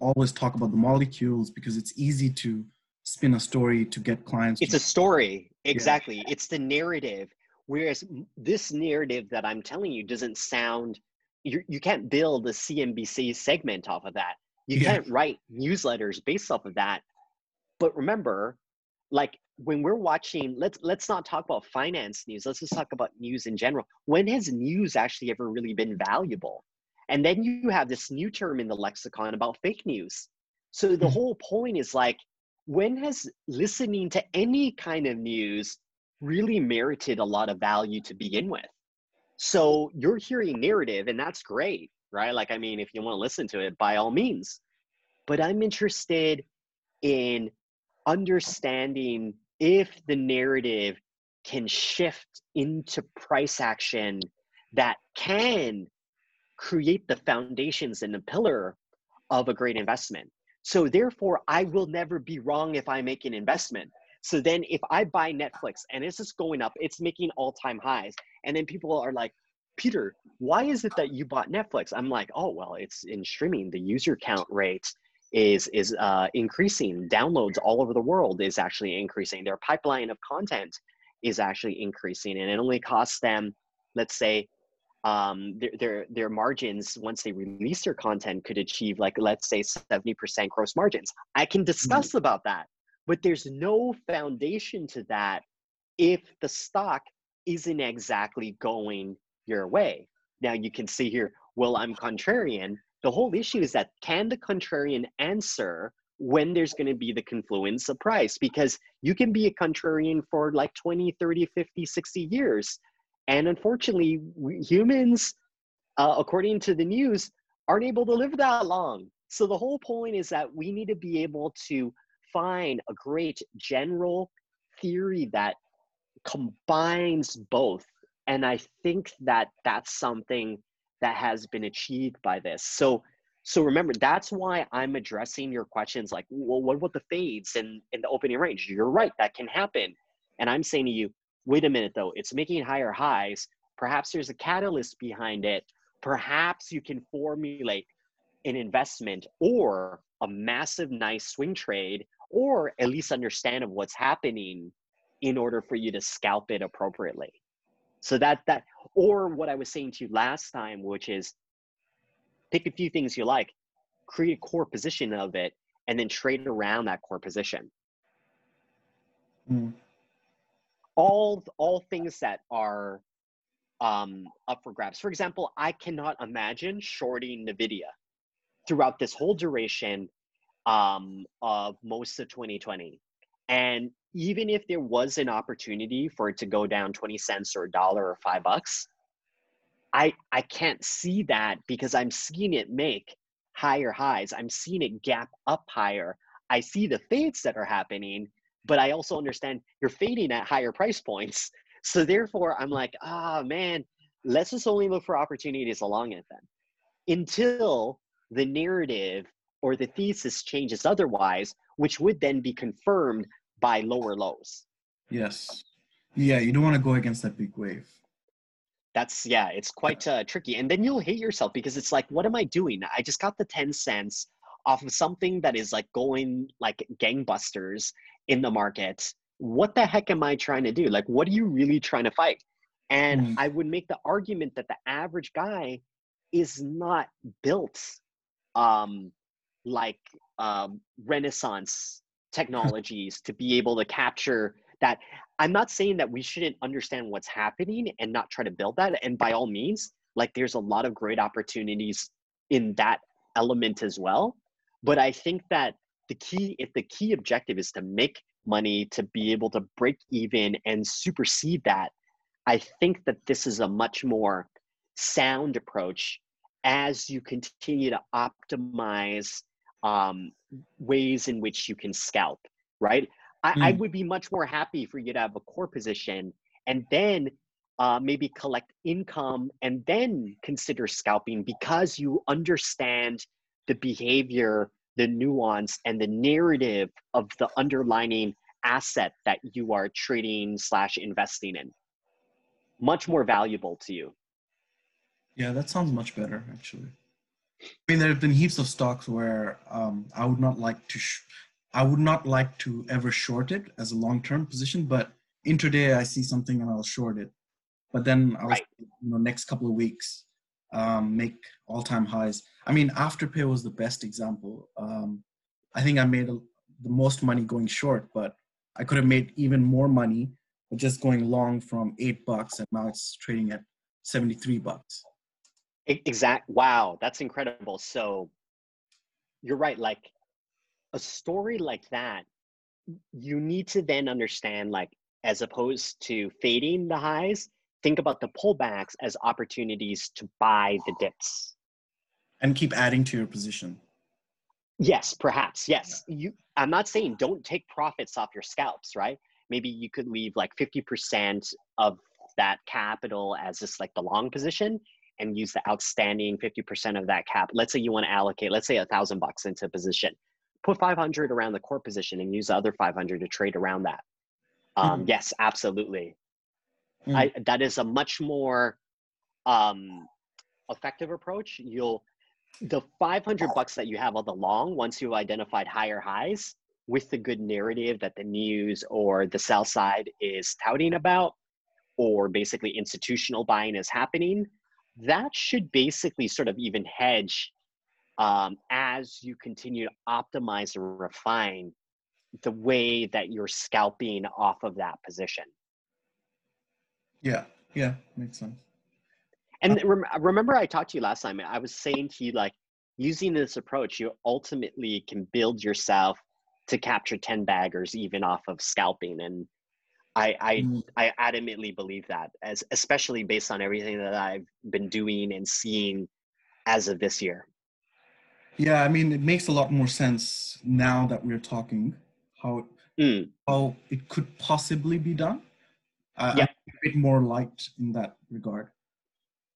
always talk about the molecules because it's easy to spin a story to get clients. It's to- a story. Exactly. Yeah. It's the narrative. Whereas this narrative that I'm telling you doesn't sound, you, you can't build a CNBC segment off of that. You yeah. can't write newsletters based off of that. But remember, like when we're watching let's let's not talk about finance news let's just talk about news in general when has news actually ever really been valuable and then you have this new term in the lexicon about fake news so the hmm. whole point is like when has listening to any kind of news really merited a lot of value to begin with so you're hearing narrative and that's great right like i mean if you want to listen to it by all means but i'm interested in understanding if the narrative can shift into price action that can create the foundations and the pillar of a great investment. So therefore, I will never be wrong if I make an investment. So then if I buy Netflix and it's just going up, it's making all-time highs. And then people are like, Peter, why is it that you bought Netflix? I'm like, oh well, it's in streaming. The user count rate is is uh, increasing. Downloads all over the world is actually increasing. Their pipeline of content is actually increasing, and it only costs them, let's say, um, their, their their margins once they release their content could achieve like let's say seventy percent gross margins. I can discuss mm-hmm. about that, but there's no foundation to that if the stock isn't exactly going your way. Now you can see here, well, I'm contrarian, the whole issue is that can the contrarian answer when there's going to be the confluence of price? Because you can be a contrarian for like 20, 30, 50, 60 years. And unfortunately, humans, uh, according to the news, aren't able to live that long. So the whole point is that we need to be able to find a great general theory that combines both. And I think that that's something that has been achieved by this. So so remember, that's why I'm addressing your questions like, well, what about the fades and, in the opening range? You're right, that can happen. And I'm saying to you, wait a minute though, it's making higher highs. Perhaps there's a catalyst behind it. Perhaps you can formulate an investment or a massive nice swing trade or at least understand of what's happening in order for you to scalp it appropriately. So that that or what I was saying to you last time, which is pick a few things you like, create a core position of it, and then trade around that core position. Mm. All all things that are um, up for grabs. For example, I cannot imagine shorting Nvidia throughout this whole duration um, of most of 2020. And even if there was an opportunity for it to go down 20 cents or a dollar or five bucks, I I can't see that because I'm seeing it make higher highs. I'm seeing it gap up higher. I see the fades that are happening, but I also understand you're fading at higher price points. <laughs> So therefore, I'm like, ah, oh, man, let's just only look for opportunities along it then, until the narrative or the thesis changes otherwise, which would then be confirmed by lower lows. Yes. Yeah, you don't want to go against that big wave. That's yeah, it's quite uh, tricky. And then you'll hate yourself because it's like, what am I doing? I just got the 10 cents off of something that is like going like gangbusters in the market. What the heck am I trying to do? Like, what are you really trying to fight? And mm. I would make the argument that the average guy is not built um, like um, Renaissance <laughs> technologies to be able to capture that. I'm not saying that we shouldn't understand what's happening and not try to build that and by all means like there's a lot of great opportunities in that element as well but i think that the key if the key objective is to make money to be able to break even and supersede that i think that this is a much more sound approach as you continue to optimize um, ways in which you can scalp, right? I, mm. I, would be much more happy for you to have a core position and then uh, maybe collect income and then consider scalping because you understand the behavior, the nuance, and the narrative of the underlining asset that you are trading slash investing in. Much more valuable to you. Yeah, that sounds much better actually. I mean, there have been heaps of stocks where um, I would not like to, sh- I would not like to ever short it as a long-term position. But intraday, I see something and I'll short it. But then I'll, right. you know, next couple of weeks, um, make all-time highs. I mean, Afterpay was the best example. Um, I think I made a, the most money going short, but I could have made even more money just going long from eight bucks and now it's trading at 73 bucks. Exact. Wow, that's incredible. So you're right. Like a story like that, you need to then understand, like, as opposed to fading the highs, think about the pullbacks as opportunities to buy the dips and keep adding to your position. Yes, perhaps. Yes. Yeah. You I'm not saying don't take profits off your scalps, right? Maybe you could leave like 50% of that capital as just like the long position and use the outstanding 50% of that cap. Let's say you want to allocate, let's say a thousand bucks into a position. Put 500 around the core position and use the other 500 to trade around that. Um, mm. Yes, absolutely. Mm. I, that is a much more um, effective approach. You'll the 500 bucks that you have on the long once you've identified higher highs with the good narrative that the news or the sell side is touting about or basically institutional buying is happening that should basically sort of even hedge um, as you continue to optimize and refine the way that you're scalping off of that position. Yeah, yeah, makes sense. And uh, rem- remember, I talked to you last time. I was saying to you, like, using this approach, you ultimately can build yourself to capture 10 baggers even off of scalping. And I I, mm. I adamantly believe that, as especially based on everything that I've been doing and seeing as of this year. Yeah, I mean, it makes a lot more sense now that we're talking how mm. how it could possibly be done. Uh, yeah, a bit more light in that regard.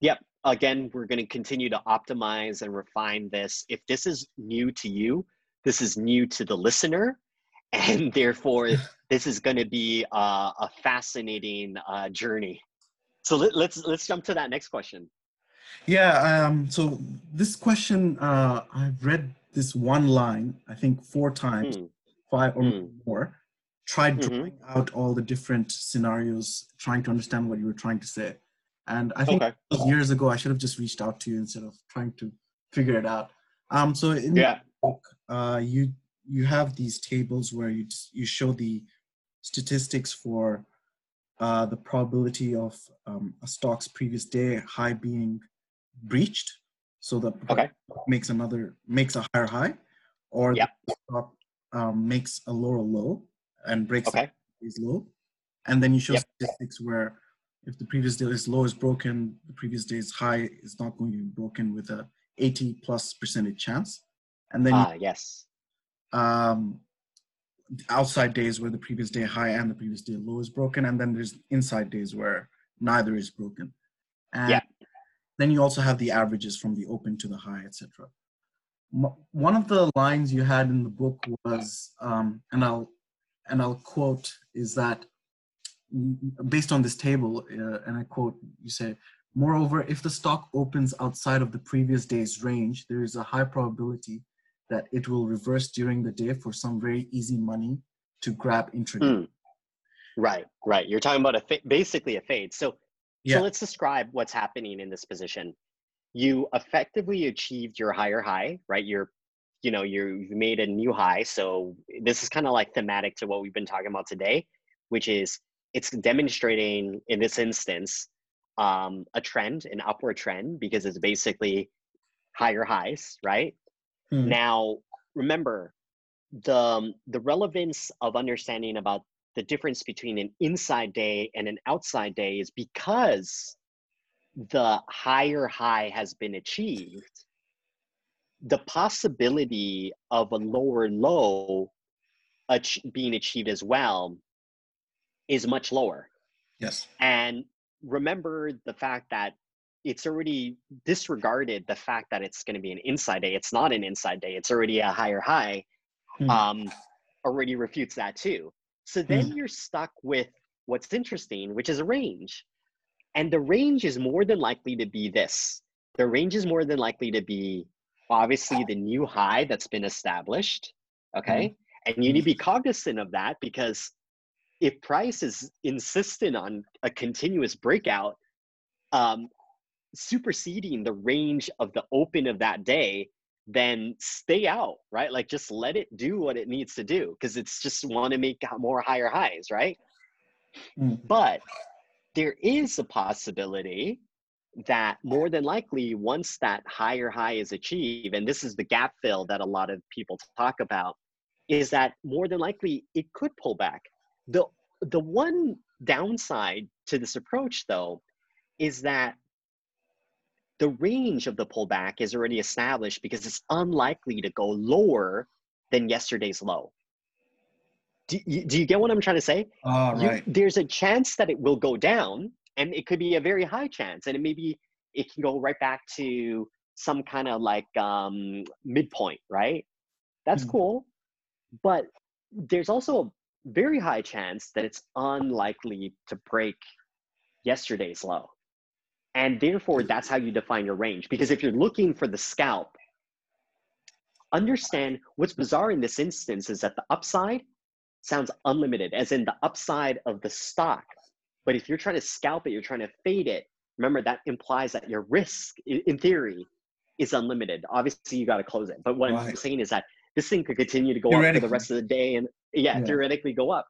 Yep. Again, we're going to continue to optimize and refine this. If this is new to you, this is new to the listener, <laughs> and therefore this is going to be a, a fascinating uh, journey. So let, us let's, let's jump to that next question. Yeah. Um, so this question, uh, I've read this one line, I think four times, mm. five or mm. more. Tried mm-hmm. drawing out all the different scenarios, trying to understand what you were trying to say. And I think okay. years ago, I should have just reached out to you instead of trying to figure it out. Um, so in yeah. the book, uh, you you have these tables where you just, you show the statistics for uh, the probability of um, a stock's previous day high being breached, so that okay. makes another makes a higher high, or yep. the stock um, makes a lower low and breaks okay. is low, and then you show yep. statistics where if the previous day's low is broken, the previous day's high is not going to be broken with a 80 plus percentage chance, and then ah yes um, outside days where the previous day high and the previous day low is broken, and then there's inside days where neither is broken. And yeah. then you also have the averages from the open to the high, etc. One of the lines you had in the book was, um, and I'll and I'll quote, is that based on this table, uh, and I quote, you say, moreover, if the stock opens outside of the previous day's range, there is a high probability that it will reverse during the day for some very easy money to grab intraday. Mm. Right, right. You're talking about a fa- basically a fade. So, yeah. so let's describe what's happening in this position. You effectively achieved your higher high, right? You're, you know, you've made a new high. So this is kind of like thematic to what we've been talking about today, which is it's demonstrating in this instance um, a trend, an upward trend, because it's basically higher highs, right? Mm. Now, remember the um, the relevance of understanding about the difference between an inside day and an outside day is because the higher high has been achieved the possibility of a lower low ach- being achieved as well is much lower yes and remember the fact that it's already disregarded the fact that it's going to be an inside day. It's not an inside day. It's already a higher high. Mm. Um, already refutes that too. So then mm. you're stuck with what's interesting, which is a range. And the range is more than likely to be this. The range is more than likely to be obviously the new high that's been established. Okay. Mm. And you need to be cognizant of that because if price is insistent on a continuous breakout, um, superseding the range of the open of that day, then stay out, right? Like just let it do what it needs to do because it's just want to make more higher highs, right? Mm. But there is a possibility that more than likely once that higher high is achieved and this is the gap fill that a lot of people talk about is that more than likely it could pull back the the one downside to this approach though is that the range of the pullback is already established because it's unlikely to go lower than yesterday's low do you, do you get what i'm trying to say you- right. there's a chance that it will go down and it could be a very high chance and it maybe it can go right back to some kind of like um midpoint right that's Mm. cool but there's also a very high chance that it's unlikely to break yesterday's low and therefore that's how you define your range because if you're looking for the scalp understand what's bizarre in this instance is that the upside sounds unlimited as in the upside of the stock but if you're trying to scalp it you're trying to fade it remember that implies that your risk in theory is unlimited obviously you got to close it but what i'm saying is that this thing could continue to go up for the rest of the day and yeah, Yeah. theoretically go up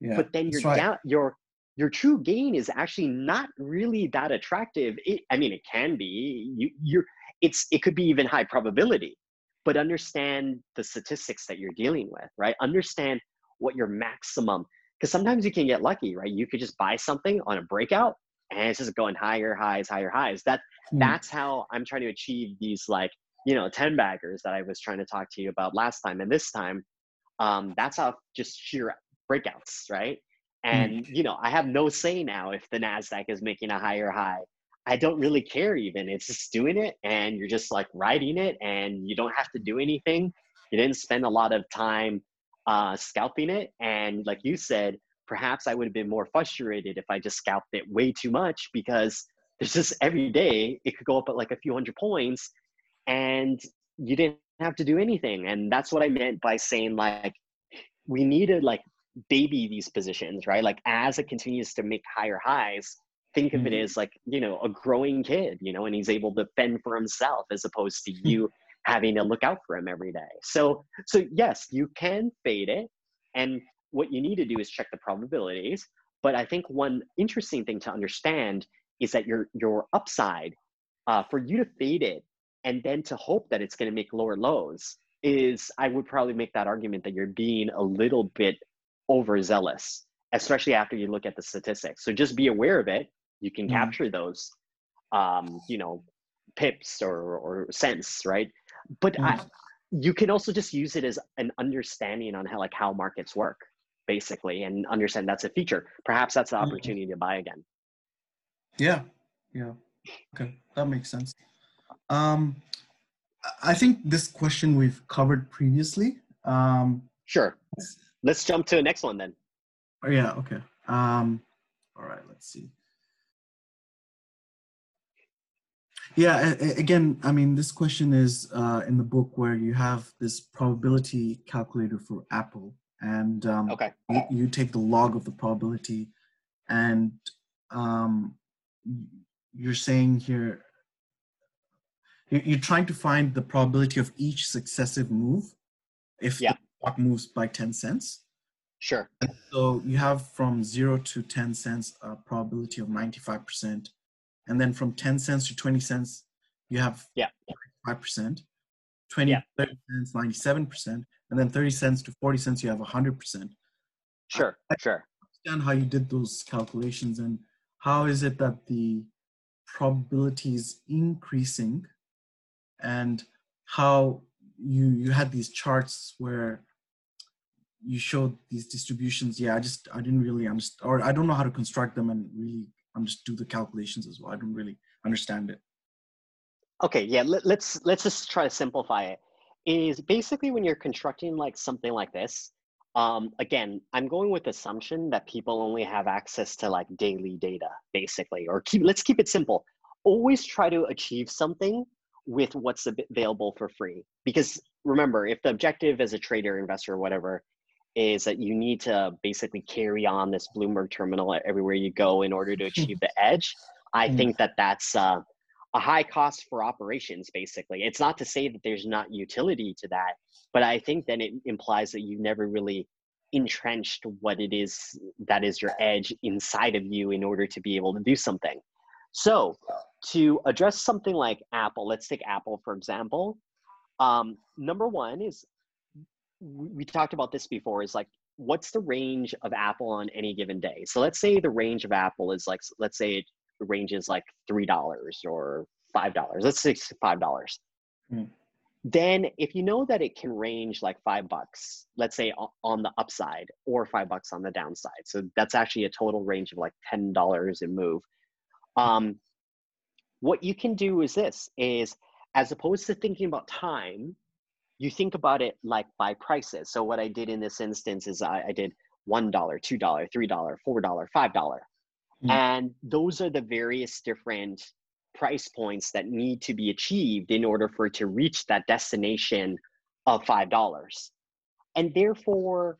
Yeah. but then your that's right. down your your true gain is actually not really that attractive. It, i mean it can be. You you're it's it could be even high probability but understand the statistics that you're dealing with right? Understand what your maximum because sometimes you can get lucky right? You could just buy something on a breakout and it's just going higher highs higher highs. That Mm. that's how i'm trying to achieve these like you know 10 baggers that i was trying to talk to you about last time and this time. Um that's how just sheer breakouts right and you know i have no say now if the nasdaq is making a higher high. I don't really care even. It's just doing it and you're just like riding it and you don't have to do anything. You didn't spend a lot of time uh scalping it. And like you said perhaps i would have been more frustrated if i just scalped it way too much because there's just every day it could go up at like a few hundred points and you didn't have to do anything. And that's what i meant by saying like we need to like baby these positions right? Like as it continues to make higher highs think of it Mhm. as like you know a growing kid you know and he's able to fend for himself as opposed to <laughs> you having to look out for him every day. So so yes you can fade it and what you need to do is check the probabilities. But i think one interesting thing to understand is that your your upside uh, for you to fade it and then to hope that it's going to make lower lows is i would probably make that argument that you're being a little bit overzealous especially after you look at the statistics so just be aware of it you can Mhm. capture those um, you know pips or or cents right but I, you can also just use it as an understanding on how like how markets work basically and understand that's a feature perhaps that's the Mhm. opportunity to buy again Yeah, yeah. Okay, that makes sense. Um, I- I think this question we've covered previously. Um, sure let's jump to the next one then oh, yeah, okay. Um, all right, let's see. Yeah, again, I mean, this question is uh, in the book where you have this probability calculator for Apple, and um, okay you, you take the log of the probability and um, you're saying here you- you're trying to find the probability of each successive move if Yeah. Stock moves by 10 cents. Sure. So you have from 0 to 10 cents a probability of 95% and then from 10 cents to 20 cents you have Yeah. 5% 20 Yeah. 30 cents 97% and then 30 cents to 40 cents you have 100% sure sure. Understand how you did those calculations and how is it that the probability is increasing? And how you you had these charts where you showed these distributions yeah i just i didn't really understand or i don't know how to construct them and really just do the calculations as well. I don't really understand it. Okay yeah let, let's let's just try to simplify it. Is basically when you're constructing like something like this um, again i'm going with assumption that people only have access to like daily data basically or keep let's keep it simple. Always try to achieve something with what's available for free. Because remember if the objective as a trader investor or whatever is that you need to basically carry on this bloomberg terminal everywhere you go in order to achieve the <laughs> edge. I Mm. think that that's uh, a high cost for operations basically. It's not to say that there's not utility to that but i think then it implies that you've never really entrenched what it is that is your edge inside of you in order to be able to do something. So to address something like apple let's take apple for example. Um, number one is we talked about this before is like what's the range of apple on any given day? So let's say the range of apple is like let's say it ranges like three dollars or five dollars let's say five dollars. Mm. then if you know that it can range like five bucks let's say on the upside or five bucks on the downside so that's actually a total range of like ten dollars in move. Um, what you can do is this is as opposed to thinking about time you think about it like by prices. So what I did in this instance is I, I did one dollar, two dollar, three dollar, four dollar, five dollar, mm. and those are the various different price points that need to be achieved in order for it to reach that destination of five dollars, and therefore,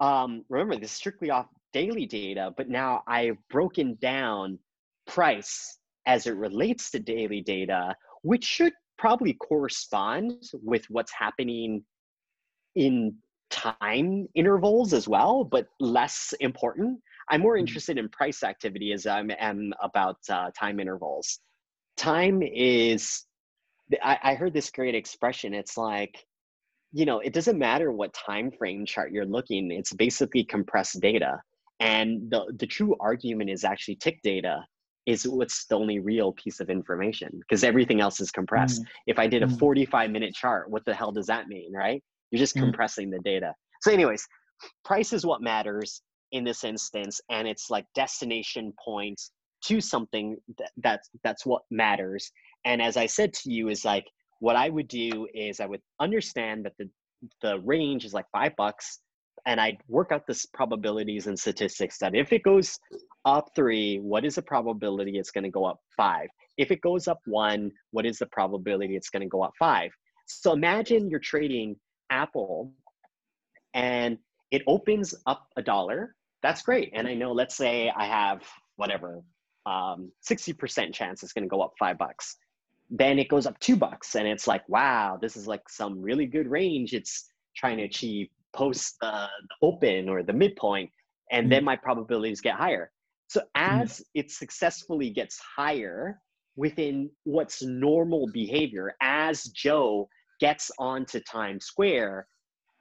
um, remember this is strictly off daily data, but now I've broken down price as it relates to daily data, which should probably correspond with what's happening in time intervals as well, but less important. I'm more mm-hmm. interested in price activity as I am about uh, time intervals. Time is, I, I heard this great expression. It's like, you know, it doesn't matter what time frame chart you're looking. It's basically compressed data, and the the true argument is actually tick data is what's the only real piece of information because everything else is compressed. Mm. If I did a mm. 45 minute chart, what the hell does that mean, right? You're just mm. compressing the data. So, anyways, price is what matters in this instance, and it's like destination point to something that, that's that's what matters. And as I said to you, is like what I would do is I would understand that the the range is like five bucks and I'd work out this probabilities and statistics that if it goes up three, what is the probability it's going to go up five? If it goes up one, what is the probability it's going to go up five? So imagine you're trading Apple and it opens up a dollar. That's great. And I know, let's say I have whatever, um, 60% chance it's going to go up five bucks. Then it goes up two bucks and it's like, wow, this is like some really good range. It's trying to achieve post the, the open or the midpoint, and mm-hmm. then my probabilities get higher. So mm-hmm. as mm-hmm. it successfully gets higher within what's normal behavior, as Joe gets onto Times Square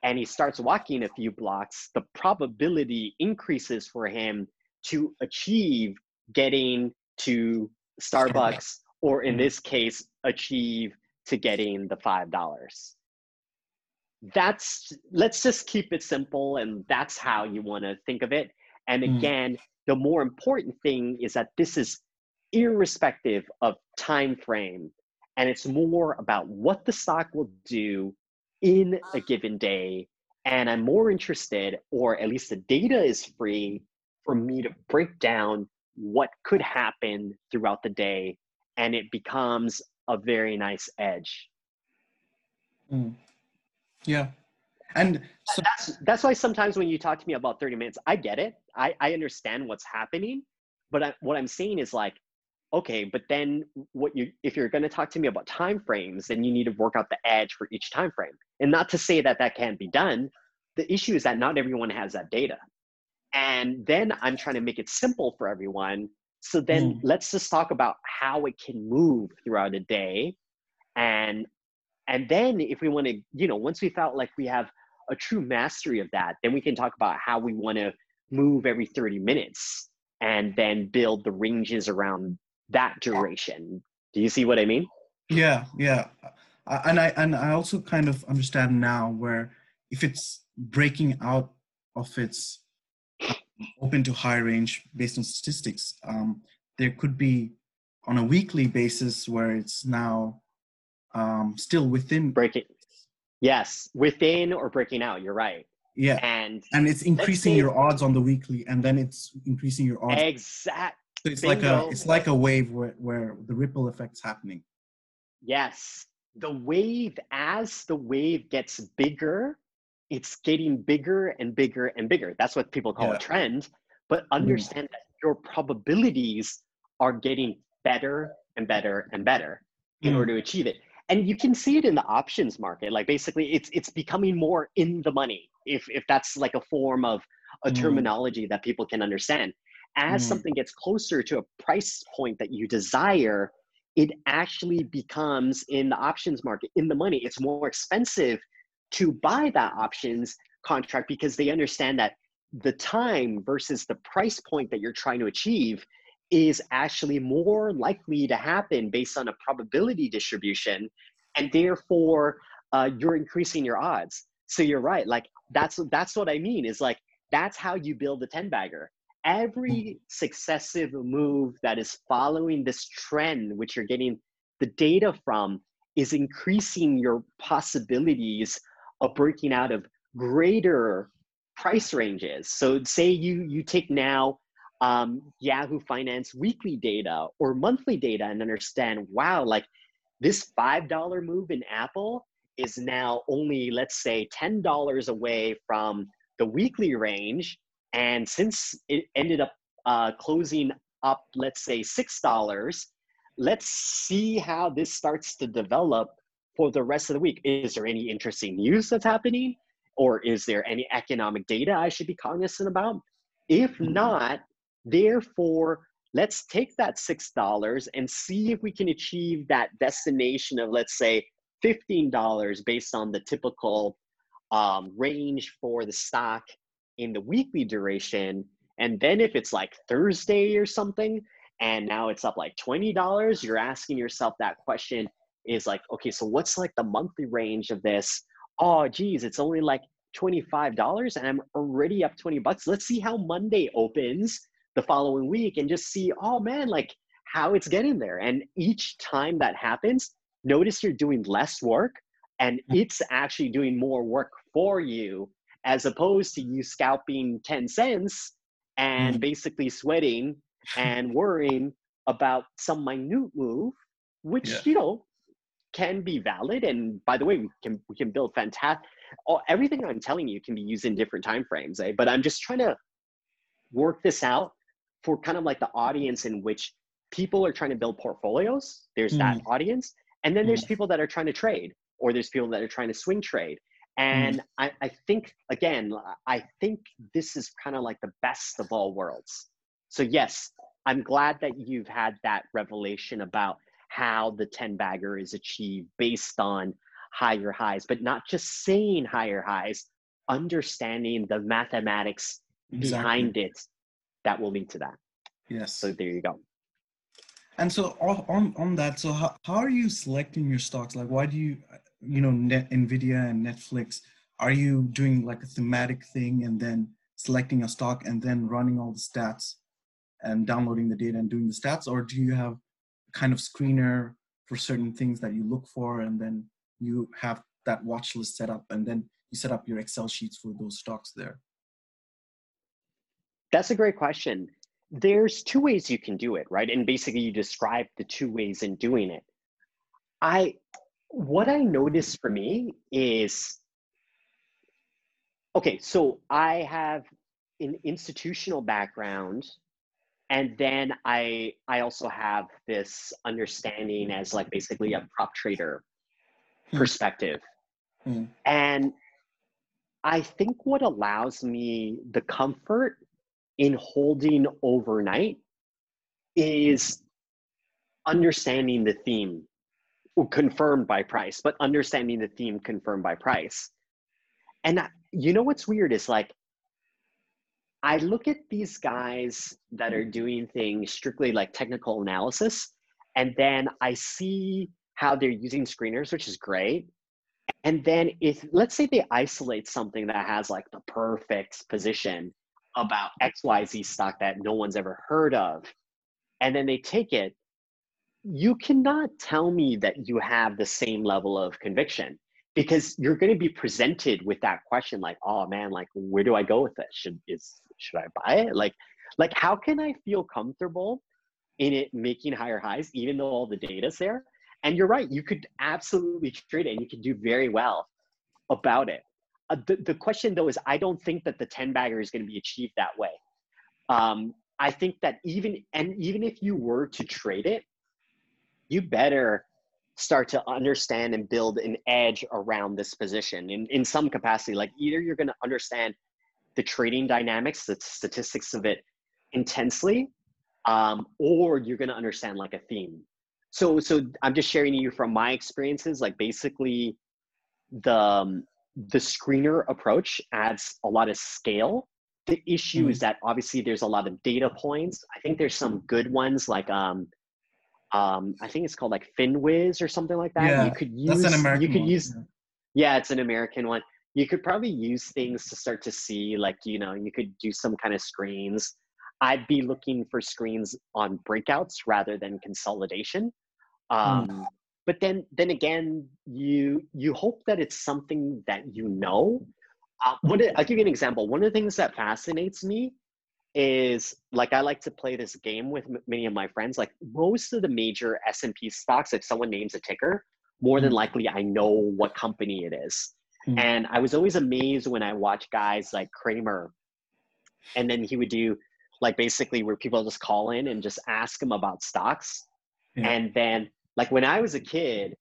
and he starts walking a few blocks, the probability increases for him to achieve getting to Starbucks, Starbucks. or in mm-hmm. this case, achieve to getting the $5 that's let's just keep it simple and that's how you want to think of it and mm. again mm. the more important thing is that this is irrespective of time frame and it's more about what the stock will do in a given day and i'm more interested or at least the data is free for me to break down what could happen throughout the day and it becomes a very nice edge mm. Yeah. And so that's that's why sometimes when you talk to me about 30 minutes, I get it. I, I understand what's happening. But I, what I'm saying is like, okay, but then what you if you're going to talk to me about time frames, then you need to work out the edge for each time frame. And not to say that that can't be done. The issue is that not everyone has that data. And then I'm trying to make it simple for everyone. So then mm. let's just talk about how it can move throughout a day and and then if we want to you know once we felt like we have a true mastery of that then we can talk about how we want to move every 30 minutes and then build the ranges around that duration. Do you see what i mean? Yeah yeah. And i and i also kind of understand now where if it's breaking out of its open to high range based on statistics um, there could be on a weekly basis where it's now um, still within breaking. Yes, within or breaking out. You're right. Yeah, and and it's increasing your odds on the weekly, and then it's increasing your odds. Exact. So it's Bingo. like a it's like a wave where where the ripple effect's happening. Yes, the wave as the wave gets bigger, it's getting bigger and bigger and bigger. That's what people call yeah. a trend. But understand mm. that your probabilities are getting better and better and better in Mm. order to achieve it. And you can see it in the options market. Like basically it's it's becoming more in the money, if if that's like a form of a Mm. terminology that people can understand. As Mm. something gets closer to a price point that you desire, it actually becomes in the options market, in the money. It's more expensive to buy that options contract because they understand that the time versus the price point that you're trying to achieve is actually more likely to happen based on a probability distribution and therefore uh, you're increasing your odds. So you're right like that's that's what i mean is like that's how you build a 10 bagger. Every successive move that is following this trend which you're getting the data from is increasing your possibilities of breaking out of greater price ranges. So say you you take now um, Yahoo Finance weekly data or monthly data and understand, wow, like this $5 move in Apple is now only, let's say, $10 away from the weekly range. And since it ended up uh, closing up, let's say, $6, let's see how this starts to develop for the rest of the week. Is there any interesting news that's happening? Or is there any economic data I should be cognizant about? If not, Therefore, let's take that $6 and see if we can achieve that destination of, let's say, $15 based on the typical um, range for the stock in the weekly duration. And then if it's like Thursday or something, and now it's up like $20, you're asking yourself that question is like, okay, so what's like the monthly range of this? Oh, geez, it's only like $25 and I'm already up 20 bucks. Let's see how Monday opens the following week and just see, oh man, like how it's getting there. And each time that happens, notice you're doing less work and it's actually doing more work for you as opposed to you scalping 10 cents and Mm. basically sweating and <laughs> worrying about some minute move, which, Yeah. you know, can be valid. And by the way, we can, we can build fantastic, everything I'm telling you can be used in different time frames, eh? but I'm just trying to work this out for kind of like the audience in which people are trying to build portfolios. There's that mm. audience. And then there's people that are trying to trade, or there's people that are trying to swing trade. And mm. I, I think, again, I think this is kind of like the best of all worlds. So, yes, I'm glad that you've had that revelation about how the 10 bagger is achieved based on higher highs, but not just saying higher highs, understanding the mathematics behind it that will lead to that. Yes. So there you go. And so on on that, so how, how are you selecting your stocks? Like, why do you, you know, Net Nvidia and Netflix? Are you doing like a thematic thing and then selecting a stock and then running all the stats and downloading the data and doing the stats, or do you have kind of screener for certain things that you look for and then you have that watch list set up and then you set up your Excel sheets for those stocks there? That's a great question. There's two ways you can do it, right? And basically you describe the two ways in doing it. I what I noticed for me is okay, so I have an institutional background and then I I also have this understanding as like basically a prop trader Hmm. perspective. Hmm. And I think what allows me the comfort in holding overnight is understanding the theme confirmed by price, but understanding the theme confirmed by price. And you know what's weird is like, I look at these guys that are doing things strictly like technical analysis, and then I see how they're using screeners, which is great. And then if let's say they isolate something that has like the perfect position about XYZ stock that no one's ever heard of, and then they take it, you cannot tell me that you have the same level of conviction because you're going to be presented with that question like, oh man, like where do I go with this? Should is should I buy it? Like, like how can I feel comfortable in it making higher highs even though all the data's there? And you're right, you could absolutely trade it and you could do very well about it. Uh, the, the question though is I don't think that the 10 bagger is going to be achieved that way. Um, I think that even and even if you were to trade it, you better start to understand and build an edge around this position in, in some capacity. Like either you're going to understand the trading dynamics, the statistics of it intensely, um, or you're going to understand like a theme. So, so I'm just sharing you from my experiences. Like basically, the um, the screener approach adds a lot of scale. The issue mm. is that obviously there's a lot of data points. I think there's some good ones like um, um, I think it's called like Finviz or something like that. Yeah, you could use that's an American you could one. use yeah, it's an American one. You could probably use things to start to see like, you know, you could do some kind of screens. I'd be looking for screens on breakouts rather than consolidation. Hmm. Um, Mm. But then then again, you you hope that it's something that you know. Uh, one, of- I'll give you an example. One of the things that fascinates me is like I like to play this game with m- many of my friends. Like most of the major S and P stocks, if someone names a ticker, more than Mm. likely I know what company it is. Mm. And I was always amazed when I watch guys like Cramer, and then he would do like basically where people just call in and just ask him about stocks. Yeah. And then like when I was a kid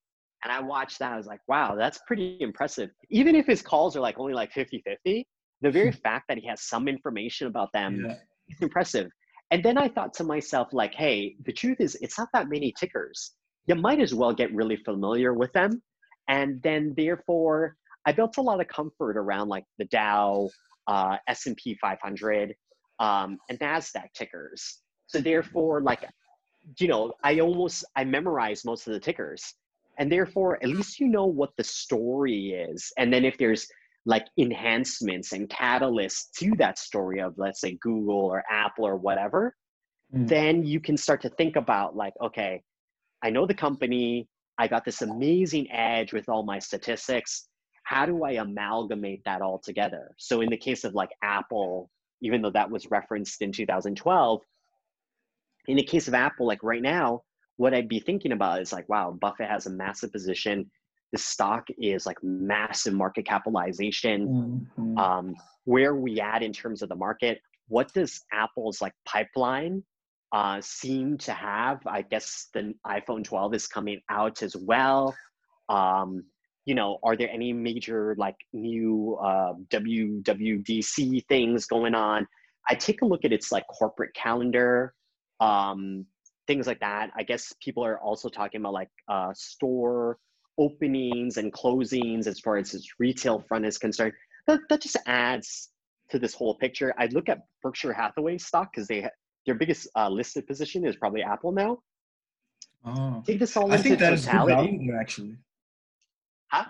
and I watched that, I was like, wow, that's pretty impressive. Even if his calls are like only like 50 50, the very <laughs> fact that he has some information about them Yeah. it's impressive. And then I thought to myself, like, hey, the truth is, it's not that many tickers. You might as well get really familiar with them. And then, therefore, I built a lot of comfort around like the Dow, uh, S&P 500, um, and Nasdaq tickers. So therefore, like, you know, I almost I memorize most of the tickers, and therefore, at least you know what the story is. And then if there's like enhancements and catalysts to that story of let's say Google or Apple or whatever, Mm. then you can start to think about like, okay, I know the company, I got this amazing edge with all my statistics. How do I amalgamate that all together? So in the case of like Apple, even though that was referenced in 2012, in the case of Apple, like right now, what I'd be thinking about is like, wow, Buffett has a massive position. The stock is like massive market capitalization. Mhm. um, where are we at in terms of the market? What does apple's like pipeline uh, seem to have? I guess the iphone 12 is coming out as well. Um, you know are there any major like new uh, wwdc things going on? I take a look at its like corporate calendar um, things like that i guess people are also talking about like uh, store openings and closings as far as its retail front is concerned that, that just adds to this whole picture. I look at Berkshire Hathaway stock because they their biggest uh, listed position is probably Apple now. Oh. Take this all I think that is good value there, actually. Huh?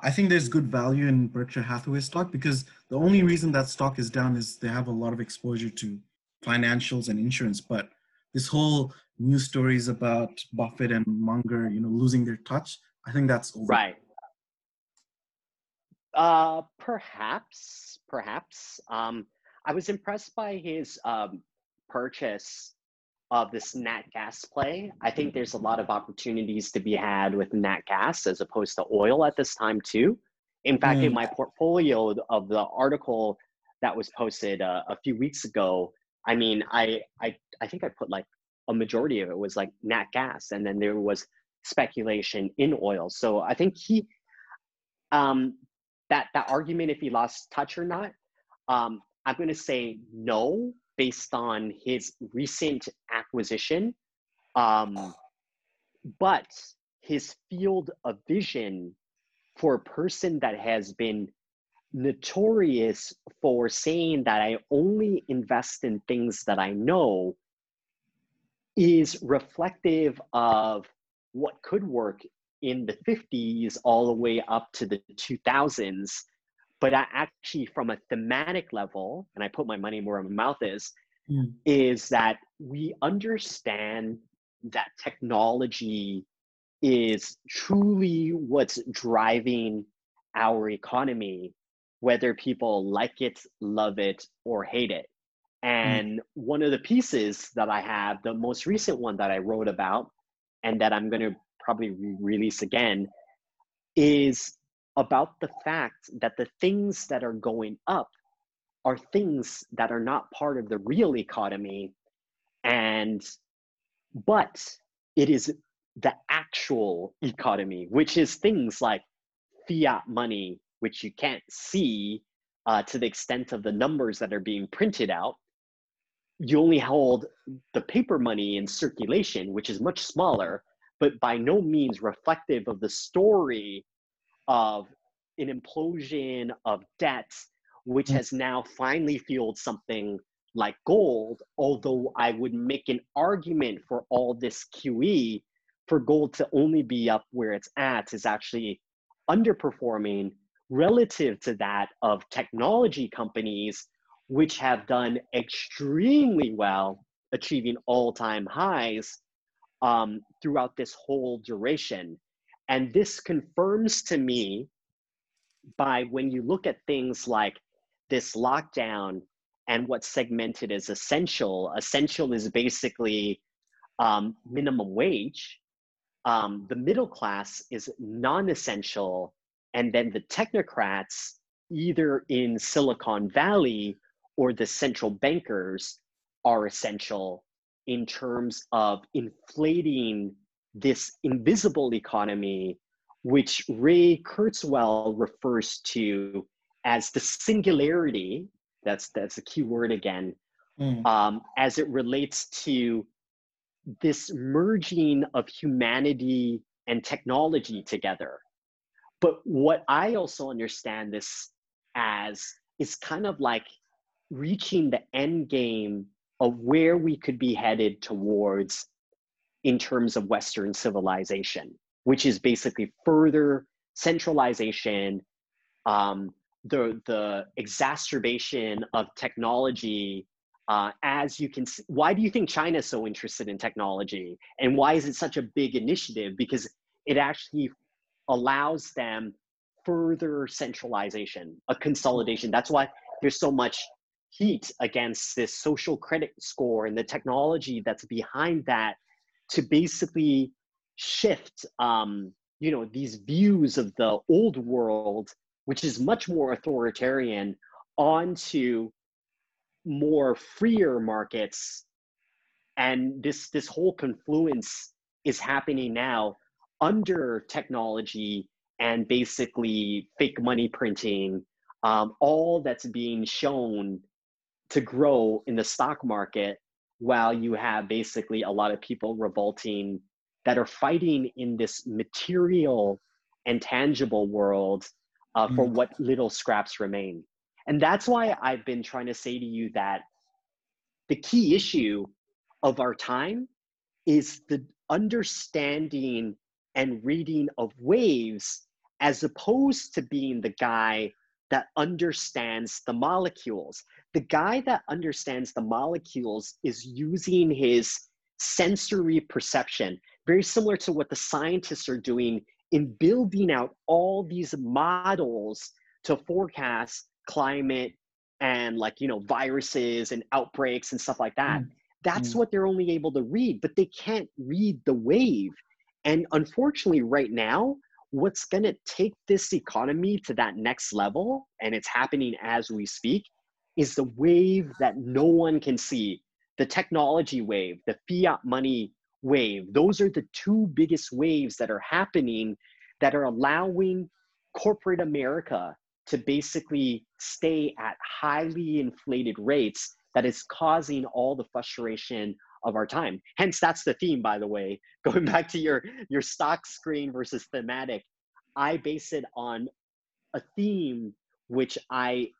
I think there's good value in Berkshire Hathaway stock because the only reason that stock is down is they have a lot of exposure to financials and insurance. But this whole news stories about Buffett and Munger, you know, losing their touch, I think that's over. Right. Uh, perhaps, perhaps. Um, I was impressed by his um, purchase of this Nat Gas play. I think there's a lot of opportunities to be had with Nat Gas as opposed to oil at this time too. In fact, in Mm. my portfolio of the article that was posted uh, a few weeks ago, I mean, I, I I think I put like a majority of it was like Nat Gas, and then there was speculation in oil. So I think he um, that that argument if he lost touch or not um, i'm going to say no based on his recent acquisition um, but his field of vision for a person that has been notorious for saying that i only invest in things that i know is reflective of what could work in the 50s all the way up to the 2000s but I actually from a thematic level and i put my money where my mouth is Mm. is that we understand that technology is truly what's driving our economy whether people like it love it or hate it. Hmm. And one of the pieces that i have the most recent one that i wrote about and that i'm going to probably re-release again is about the fact that the things that are going up are things that are not part of the real economy. And but it is the actual economy, which is things like fiat money, which you can't see uh, to the extent of the numbers that are being printed out. You only hold the paper money in circulation, which is much smaller, but by no means reflective of the story of an implosion of debt, which mm. has now finally fueled something like gold. Although I would make an argument for all this QE for gold to only be up where it's at is actually underperforming relative to that of technology companies, which have done extremely well, achieving all time highs um, throughout this whole duration. And this confirms to me by when you look at things like this lockdown and what's segmented as essential, essential is basically um, minimum wage. Um, the middle class is non essential. And then the technocrats, either in Silicon Valley or the central bankers, are essential in terms of inflating this invisible economy, which Ray Kurzweil refers to as the singularity. That's that's a key word again, mm. um, as it relates to this merging of humanity and technology together. But what I also understand this as is kind of like reaching the end game of where we could be headed towards in terms of Western civilization, which is basically further centralization, um, the the exacerbation of technology. Uh, as you can see, why do you think China is so interested in technology, and why is it such a big initiative? Because it actually allows them further centralization, a consolidation. That's why there's so much heat against this social credit score and the technology that's behind that to basically shift um, you know these views of the old world which is much more authoritarian onto more freer markets and this this whole confluence is happening now under technology and basically fake money printing um, all that's being shown to grow in the stock market while you have basically a lot of people revolting that are fighting in this material and tangible world uh, for mm. what little scraps remain. And that's why I've been trying to say to you that the key issue of our time is the understanding and reading of waves as opposed to being the guy that understands the molecules. The guy that understands the molecules is using his sensory perception, very similar to what the scientists are doing in building out all these models to forecast climate and like you know viruses and outbreaks and stuff like that mm. that's mm. what they're only able to read but they can't read the wave and unfortunately right now what's going to take this economy to that next level, and it's happening as we speak, is the wave that no one can see the technology wave, the fiat money wave. Those are the two biggest waves that are happening that are allowing corporate America to basically stay at highly inflated rates that is causing all the frustration of our time. Hence, that's the theme, by the way. <laughs> Going back to your your stock screen versus thematic, I base it on a theme which I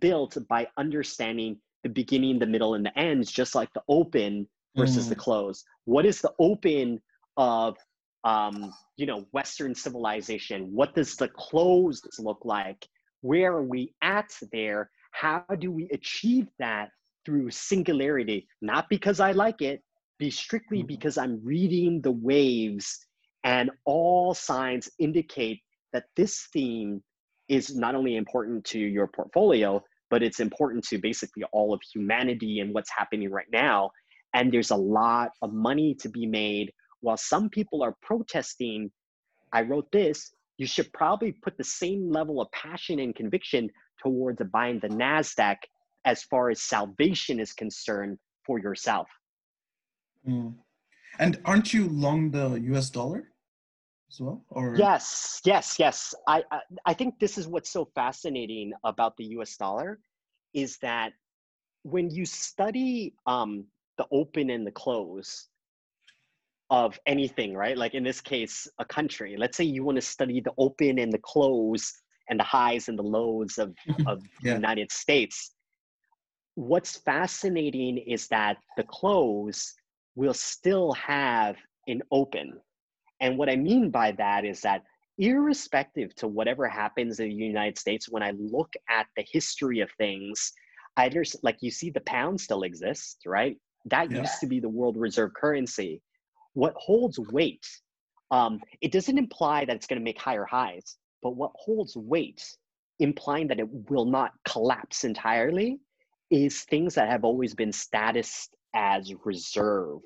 built by understanding the beginning, the middle, and the ends, just like the open versus mm. the close. What is the open of um, you know Western civilization? What does the close look like? Where are we at there? How do we achieve that through singularity, not because I like it, be strictly mm-hmm. because I'm reading the waves and all signs indicate that this theme is not only important to your portfolio, but it's important to basically all of humanity and what's happening right now. And there's a lot of money to be made. While some people are protesting, I wrote this, you should probably put the same level of passion and conviction towards buying the NASDAQ as far as salvation is concerned for yourself. Mm. And aren't you long the US dollar as well? Or Yes, yes, yes. I, I I think this is what's so fascinating about the US dollar is that when you study um, the open and the close of anything, right? Like in this case, a country. Let's say you want to study the open and the close and the highs and the lows of, <laughs> of Yeah. the United States. What's fascinating is that the close will still have an open. And what I mean by that is that irrespective to whatever happens in the United States, when I look at the history of things, I understand, like you see the pound still exists, right? That Yeah. used to be the world reserve currency. What holds weight, um, it doesn't imply that it's going to make higher highs, but what holds weight, implying that it will not collapse entirely, is things that have always been status as reserve.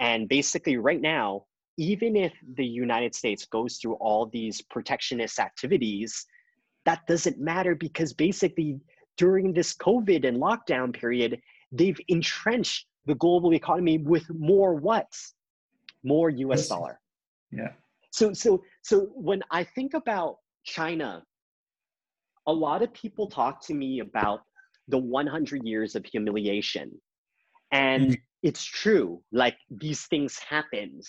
And basically, right now, even if the United States goes through all these protectionist activities, that doesn't matter because basically during this COVID and lockdown period, they've entrenched the global economy with more what? More US dollar. yeah. So so so when I think about China, a lot of people talk to me about the 100 years of humiliation. And Mm. it's true, like these things happened.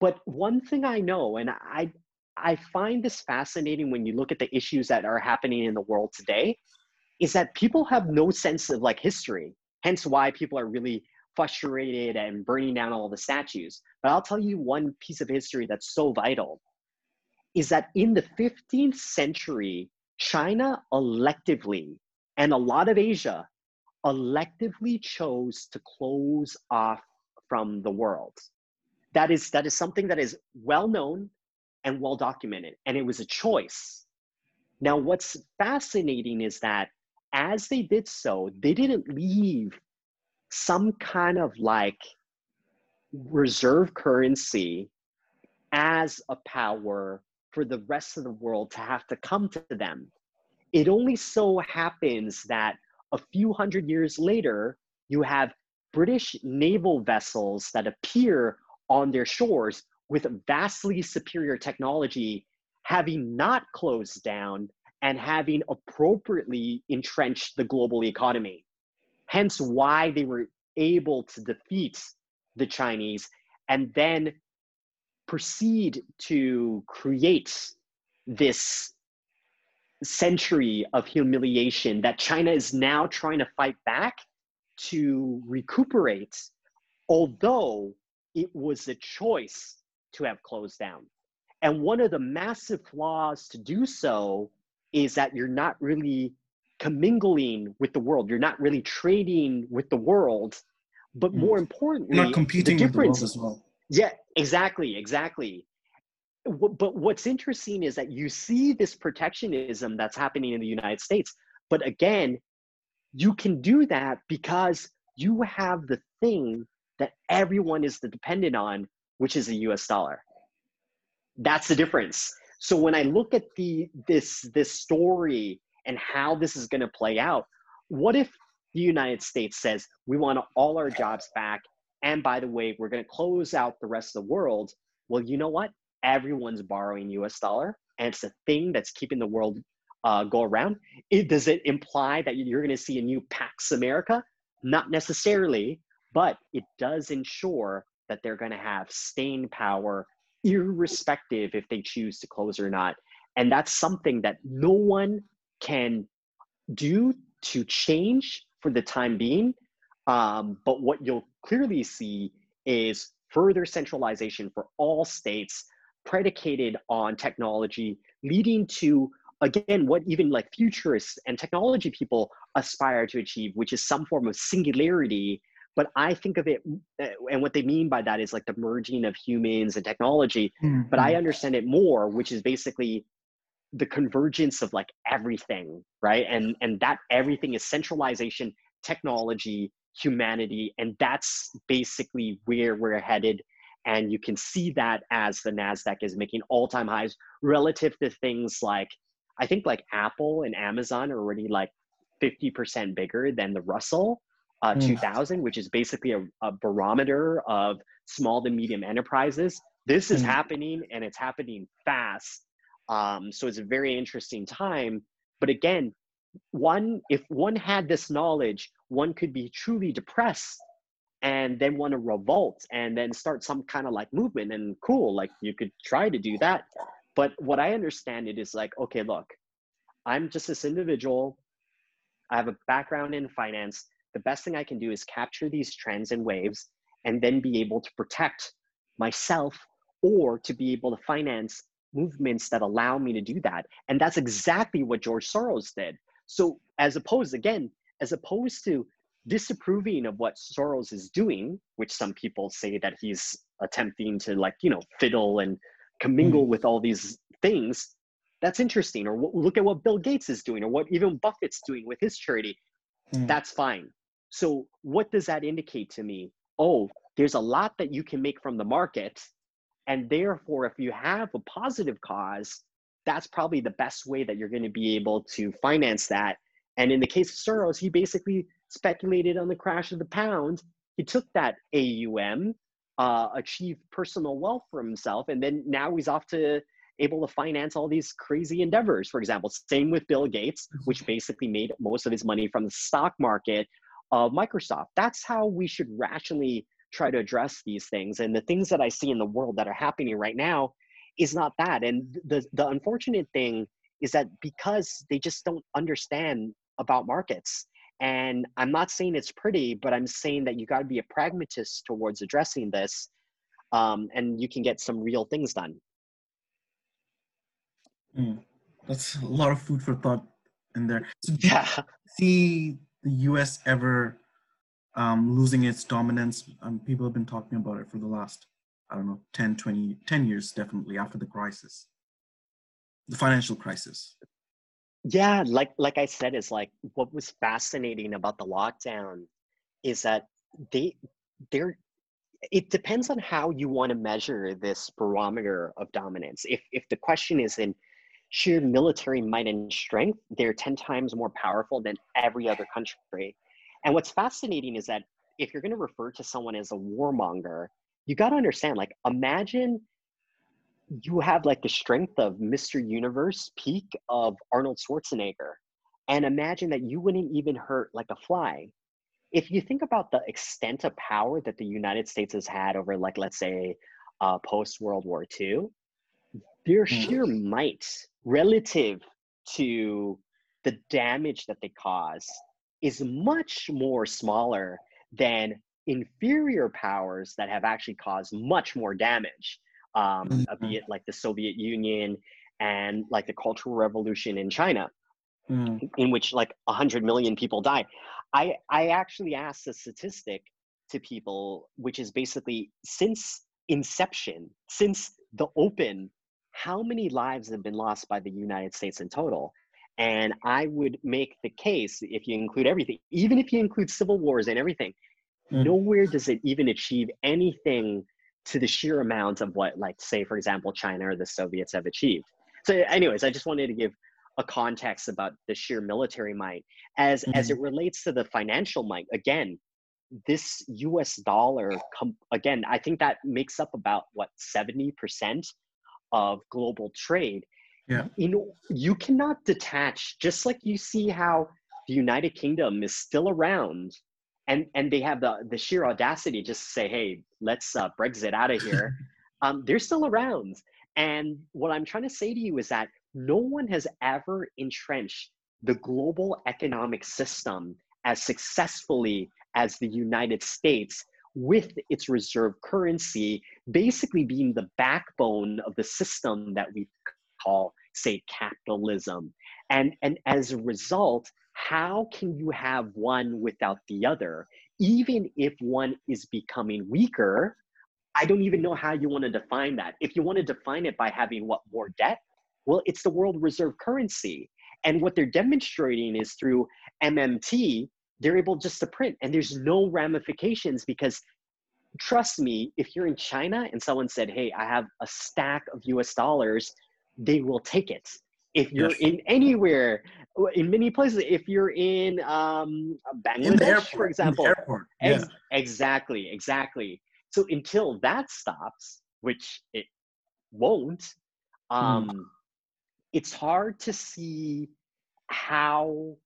But one thing I know, and I I find this fascinating when you look at the issues that are happening in the world today, is that people have no sense of like history. Hence why people are really frustrated and burning down all the statues. But I'll tell you one piece of history that's so vital is that in the 15th century, China electively and a lot of Asia electively chose to close off from the world. That is that is something that is well known and well documented, and it was a choice. Now, what's fascinating is that as they did so, they didn't leave some kind of like reserve currency as a power for the rest of the world to have to come to them. It only so happens that a few hundred years later, you have British naval vessels that appear on their shores with vastly superior technology, having not closed down and having appropriately entrenched the global economy. Hence, why they were able to defeat the Chinese and then proceed to create this century of humiliation that China is now trying to fight back to recuperate, although it was a choice to have closed down. And one of the massive flaws to do so is that you're not really commingling with the world. You're not really trading with the world. But Mm. more importantly, You're not competing the with the world as well. yeah, exactly, exactly. But what's interesting is that you see this protectionism that's happening in the United States. But again, you can do that because you have the thing that everyone is dependent on, which is the US dollar. That's the difference. So when I look at the this this story and how this is going to play out, what if the United States says we want all our jobs back and by the way, we're going to close out the rest of the world. Well, you know what? Everyone's borrowing US dollar, and it's the thing that's keeping the world uh, go around. It, does it imply that you're going to see a new Pax America? Not necessarily, but it does ensure that they're going to have staying power, irrespective if they choose to close or not. And that's something that no one can do to change for the time being. Um, but what you'll clearly see is further centralization for all states predicated on technology, leading to, again, what even like futurists and technology people aspire to achieve, which is some form of singularity. But I think of it, uh, and what they mean by that is like the merging of humans and technology. But I understand it more, which is basically the convergence of like everything, right? And and that everything is centralization, technology, humanity, and that's basically where we're headed. And you can see that as the Nasdaq is making all-time highs relative to things like I think like Apple and Amazon are already like 50% bigger than the Russell uh, mm. 2000, which is basically a, a, barometer of small to medium enterprises. This is mm. happening and it's happening fast. Um, so it's a very interesting time. But again, one, if one had this knowledge, one could be truly depressed and then want to revolt and then start some kind of like movement and cool, like you could try to do that. But what I understand it is like, okay, look, I'm just this individual. I have a background in finance. The best thing I can do is capture these trends and waves and then be able to protect myself or to be able to finance movements that allow me to do that. And that's exactly what George Soros did. So, as opposed, again, as opposed to disapproving of what Soros is doing, which some people say that he's attempting to, like, you know, fiddle and commingle mm. with all these things, that's interesting. Or look at what Bill Gates is doing, or what even Buffett's doing with his charity. Mm. That's fine. So, what does that indicate to me? Oh, there's a lot that you can make from the market. And therefore, if you have a positive cause, that's probably the best way that you're going to be able to finance that. And in the case of Soros, he basically speculated on the crash of the pound. He took that AUM, uh, achieved personal wealth for himself, and then now he's off to able to finance all these crazy endeavors. For example, same with Bill Gates, mm-hmm. which basically made most of his money from the stock market of Microsoft. That's how we should rationally try to address these things. And the things that I see in the world that are happening right now is not that. And the the unfortunate thing is that because they just don't understand about markets. And I'm not saying it's pretty, but I'm saying that you got to be a pragmatist towards addressing this, um, and you can get some real things done. Mm, that's a lot of food for thought in there. So yeah. see the U.S. ever um, losing its dominance? Um, people have been talking about it for the last, I don't know, 10, 20, 10 years, definitely after the crisis, the financial crisis. Yeah, like like I said, is like what was fascinating about the lockdown is that they they're it depends on how you want to measure this barometer of dominance. If if the question is in sheer military might and strength, they're 10 times more powerful than every other country. And what's fascinating is that if you're going to refer to someone as a warmonger, you got to understand like, imagine you have like the strength of Mr. Universe peak of Arnold Schwarzenegger, and imagine that you wouldn't even hurt like a fly. If you think about the extent of power that the United States has had over, like, let's say, uh, post World War II, their hmm. sheer might relative to the damage that they cause is much more smaller than inferior powers that have actually caused much more damage, um, mm-hmm. be it like the Soviet Union and like the Cultural Revolution in China, mm. in which like 100 million people died. I, I actually asked a statistic to people, which is basically since inception, since the open how many lives have been lost by the United States in total? And I would make the case, if you include everything, even if you include civil wars and everything, mm. nowhere does it even achieve anything to the sheer amount of what, like, say, for example, China or the Soviets have achieved. So, anyways, I just wanted to give a context about the sheer military might. As mm-hmm. as it relates to the financial might, again, this U.S. dollar, com- again, I think that makes up about what seventy percent of global trade yeah you know you cannot detach just like you see how the united kingdom is still around and and they have the the sheer audacity just to say hey let's uh, brexit out of <laughs> here um, they're still around and what i'm trying to say to you is that no one has ever entrenched the global economic system as successfully as the united states with its reserve currency basically being the backbone of the system that we call, say, capitalism. And, and as a result, how can you have one without the other? Even if one is becoming weaker, I don't even know how you want to define that. If you want to define it by having what more debt, well, it's the world reserve currency. And what they're demonstrating is through MMT, they're able just to print and there's no ramifications because trust me if you're in china and someone said hey i have a stack of us dollars they will take it if you're yes. in anywhere in many places if you're in um bangladesh in airport, for example airport. Yeah. Ex- exactly exactly so until that stops which it won't hmm. um mm. it's hard to see how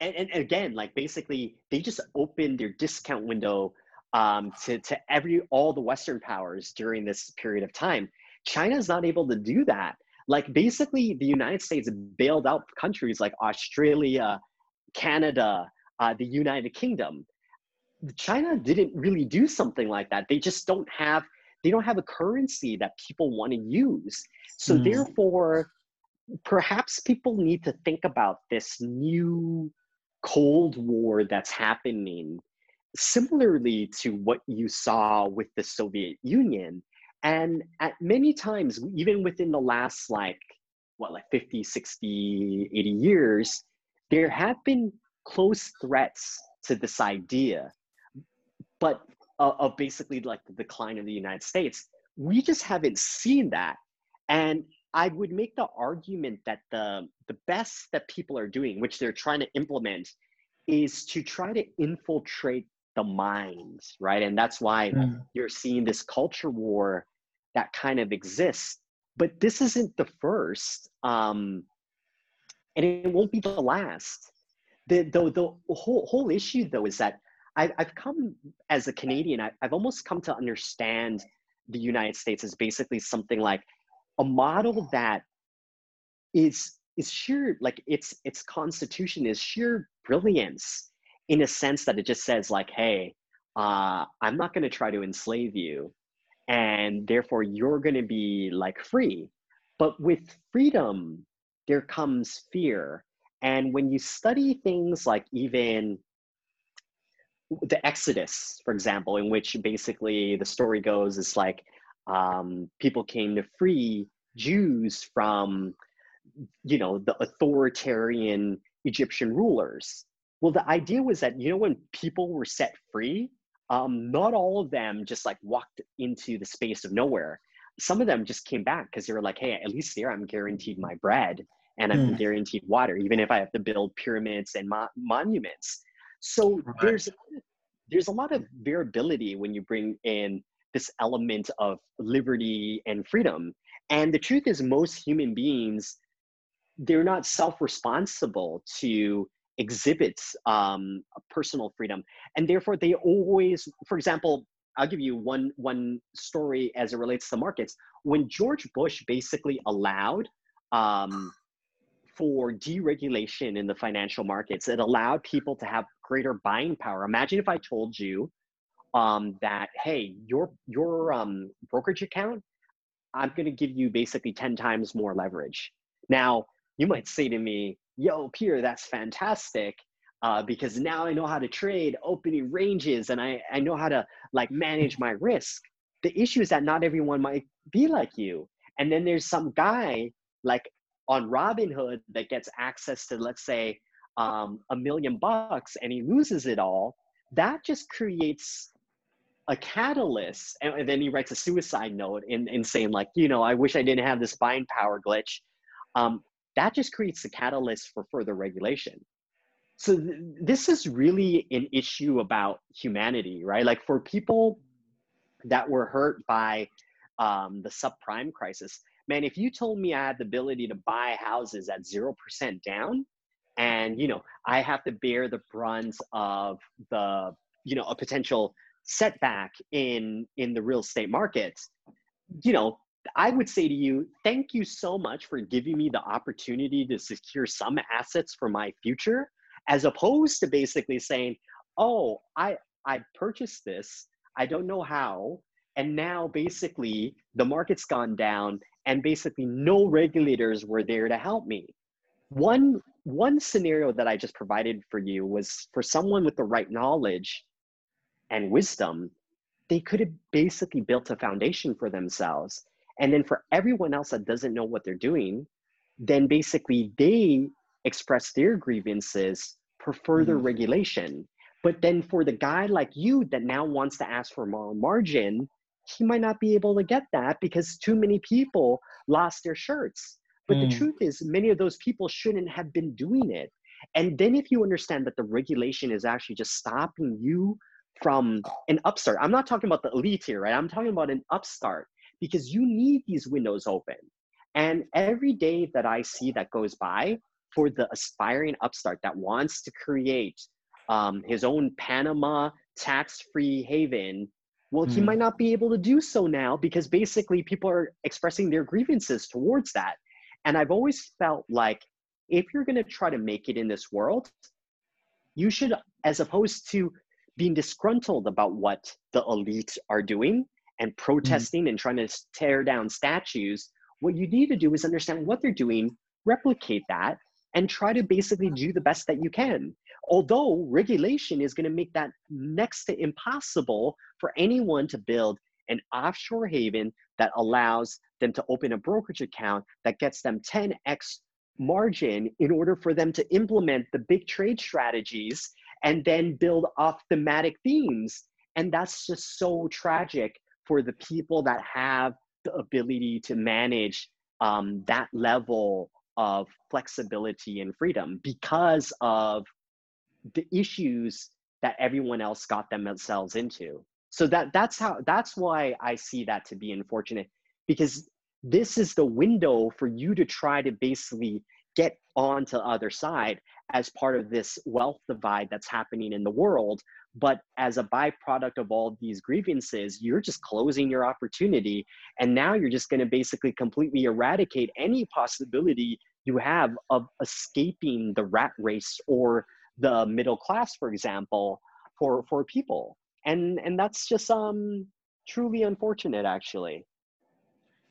and, and again like basically they just opened their discount window um, to, to every all the western powers during this period of time china is not able to do that like basically the united states bailed out countries like australia canada uh, the united kingdom. China didn't really do something like that. They just don't have they don't have a currency that people want to use. So mm. therefore perhaps people need to think about this new cold war that's happening similarly to what you saw with the soviet union and at many times even within the last like what like 50 60 80 years there have been close threats to this idea but uh, of basically like the decline of the united states. We just haven't seen that. And i would make the argument that the the best that people are doing which they're trying to implement is to try to infiltrate the minds right? And that's why mm. you're seeing this culture war that kind of exists. But this isn't the first, um, and it won't be the last. The, the, the whole, whole issue, though, is that I, I've come as a Canadian, I, I've almost come to understand the United States as basically something like a model that is is sheer like its its constitution is sheer brilliance in a sense that it just says like hey uh, i'm not going to try to enslave you and therefore you're going to be like free. But with freedom there comes fear. And when you study things like even the exodus for example in which basically the story goes is like um, people came to free jews from you know the authoritarian egyptian rulers. Well the idea was that you know when people were set free um, not all of them just like walked into the space of nowhere. Some of them just came back because they were like, hey, at least there I'm guaranteed my bread and I'm mm. guaranteed water, even if I have to build pyramids and mo- monuments. So right. there's there's a lot of variability when you bring in this element of liberty and freedom. And the truth is, most human beings, they're not self-responsible to exhibits um, personal freedom, and therefore they always, for example, I'll give you one one story as it relates to markets. When George Bush basically allowed um, for deregulation in the financial markets, it allowed people to have greater buying power. Imagine if I told you um, that, hey, your your um, brokerage account, I'm going to give you basically ten times more leverage. Now you might say to me, yo, Peter, that's fantastic. Uh, because now I know how to trade opening ranges and I, I know how to like manage my risk. The issue is that not everyone might be like you. And then there's some guy like on Robinhood that gets access to, let's say, um, a million bucks and he loses it all. That just creates a catalyst. And, and then he writes a suicide note in, in saying, like, you know, I wish I didn't have this buying power glitch. Um, that just creates a catalyst for further regulation. So th- this is really an issue about humanity, right? Like for people that were hurt by um, the subprime crisis, man, if you told me I had the ability to buy houses at 0% down, and you know i have to bear the brunt of the you know a potential setback in in the real estate market you know I would say to you, thank you so much for giving me the opportunity to secure some assets for my future, as opposed to basically saying, oh, I, I purchased this, I don't know how, and now basically the market's gone down and basically no regulators were there to help me. One, one scenario that I just provided for you was for someone with the right knowledge and wisdom, they could have basically built a foundation for themselves and then for everyone else that doesn't know what they're doing, then basically they express their grievances for further mm-hmm. regulation. But then for the guy like you that now wants to ask for more margin, he might not be able to get that because too many people lost their shirts. But mm. the truth is, many of those people shouldn't have been doing it. And then if you understand that the regulation is actually just stopping you from an upstart, I'm not talking about the elite here, right? I'm talking about an upstart because you need these windows open. And every day that I see that goes by for the aspiring upstart that wants to create um, his own Panama tax free haven, well, mm. he hmm. might not be able to do so now because basically people are expressing their grievances towards that. And I've always felt like if you're going to try to make it in this world, you should, as opposed to being disgruntled about what the elite are doing and hmm. protesting mm. and trying to tear down statues, what you need to do is understand what they're doing, replicate that, and try to basically do the best that you can. Although regulation is going to make that next to impossible for anyone to build an offshore haven that allows them to open a brokerage account that gets them 10x margin in order for them to implement the big trade strategies and then build off thematic themes. And that's just so tragic for the people that have the ability to manage um, that level of flexibility and freedom because of the issues that everyone else got themselves into. So that that's how that's why i see that to be unfortunate because this is the window for you to try to basically get onto the other side as part of this wealth divide that's happening in the world but as a byproduct of all these grievances you're just closing your opportunity and now you're just going to basically completely eradicate any possibility you have of escaping the rat race or the middle class for example for for people and and that's just um truly unfortunate actually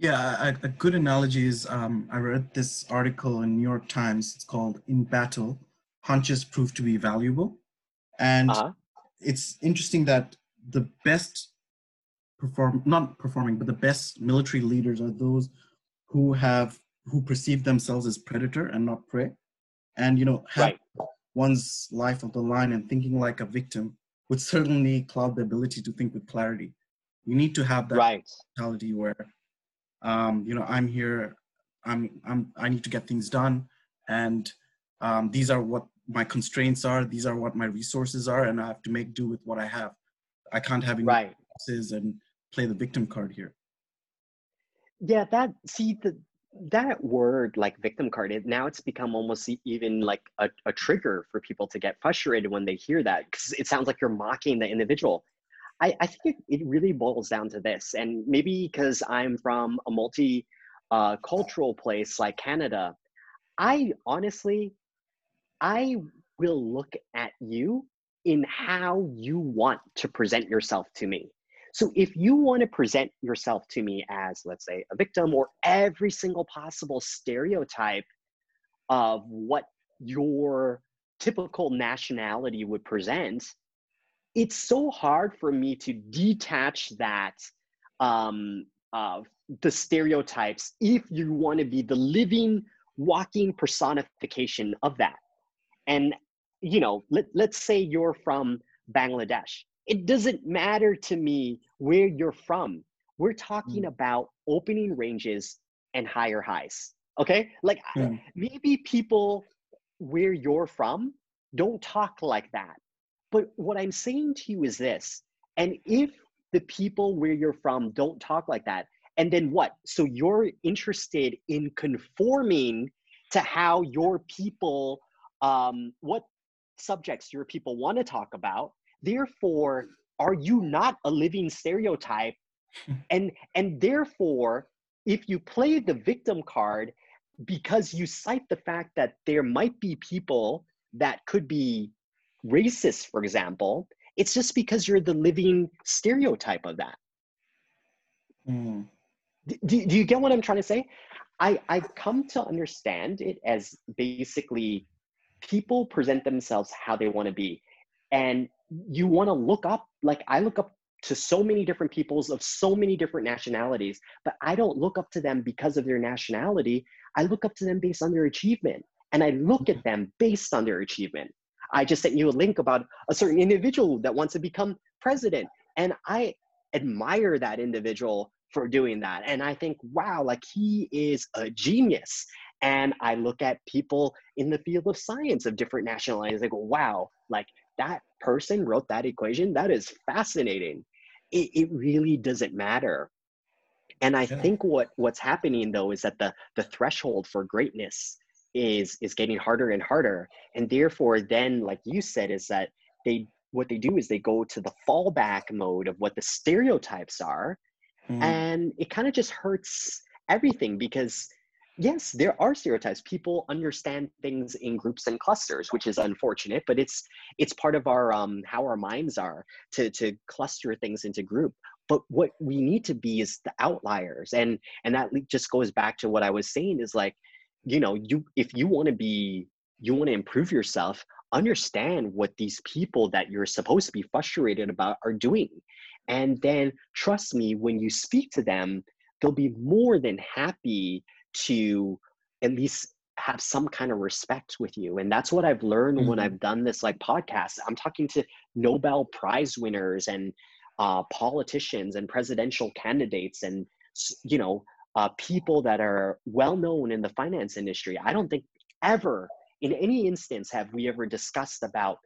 yeah, a, a good analogy is um, I read this article in New York Times. It's called "In Battle: Hunches Prove to Be Valuable," and uh-huh. It's interesting that the best perform not performing, but the best military leaders are those who have who perceive themselves as predator and not prey, and you know have right. one's life on the line and thinking like a victim would certainly cloud the ability to think with clarity. You need to have that right. mentality where um, you know i'm here i'm i'm i need to get things done and um, these are what my constraints are these are what my resources are and i have to make do with what i have. I can't have any right. and play the victim card here. Yeah that see the that word like victim card it, now it's become almost even like a, a trigger for people to get frustrated when they hear that because it sounds like you're mocking the individual. I, I think it, it really boils down to this, and maybe because I'm from a multi uh, cultural place like Canada, I honestly, I will look at you in how you want to present yourself to me. So if you want to present yourself to me as, let's say, a victim or every single possible stereotype of what your typical nationality would present, it's so hard for me to detach that um, of the stereotypes if you want to be the living walking personification of that and you know let, let's say you're from bangladesh it doesn't matter to me where you're from we're talking mm. about opening ranges and higher highs okay like mm. maybe people where you're from don't talk like that but what I'm saying to you is this, and if the people where you're from don't talk like that, and then what? So you're interested in conforming to how your people, um, what subjects your people want to talk about. Therefore, are you not a living stereotype? <laughs> and and therefore, if you play the victim card because you cite the fact that there might be people that could be racist, for example, it's just because you're the living stereotype of that. Mm. Do, do you get what I'm trying to say? I, I come to understand it as basically people present themselves how they want to be. And you want to look up, like I look up to so many different peoples of so many different nationalities, but I don't look up to them because of their nationality. I look up to them based on their achievement. And I look at mm-hmm. them based on their achievement. I just sent you a link about a certain individual that wants to become president. And I admire that individual for doing that. And I think, wow, like he is a genius. And I look at people in the field of science of different nationalities. I go, wow, like that person wrote that equation. That is fascinating. It, it really doesn't matter. And I yeah. think what what's happening though is that the the threshold for greatness is is getting harder and harder. And therefore, then, like you said, is that they what they do is they go to the fallback mode of what the stereotypes are, mm. and it kind of just hurts everything because yes there are stereotypes. People understand things in groups and clusters which is unfortunate but it's it's part of our um how our minds are to to cluster things into group. But what we need to be is the outliers and and that just goes back to what i was saying is like you know you if you want to be you want to improve yourself understand what these people that you're supposed to be frustrated about are doing. And then trust me when you speak to them they'll be more than happy to at least have some kind of respect with you. And that's what i've learned mm-hmm. when i've done this like podcast. I'm talking to nobel prize winners and uh, politicians and presidential candidates and you know uh, people that are well known in the finance industry. I don't think ever in any instance have we ever discussed about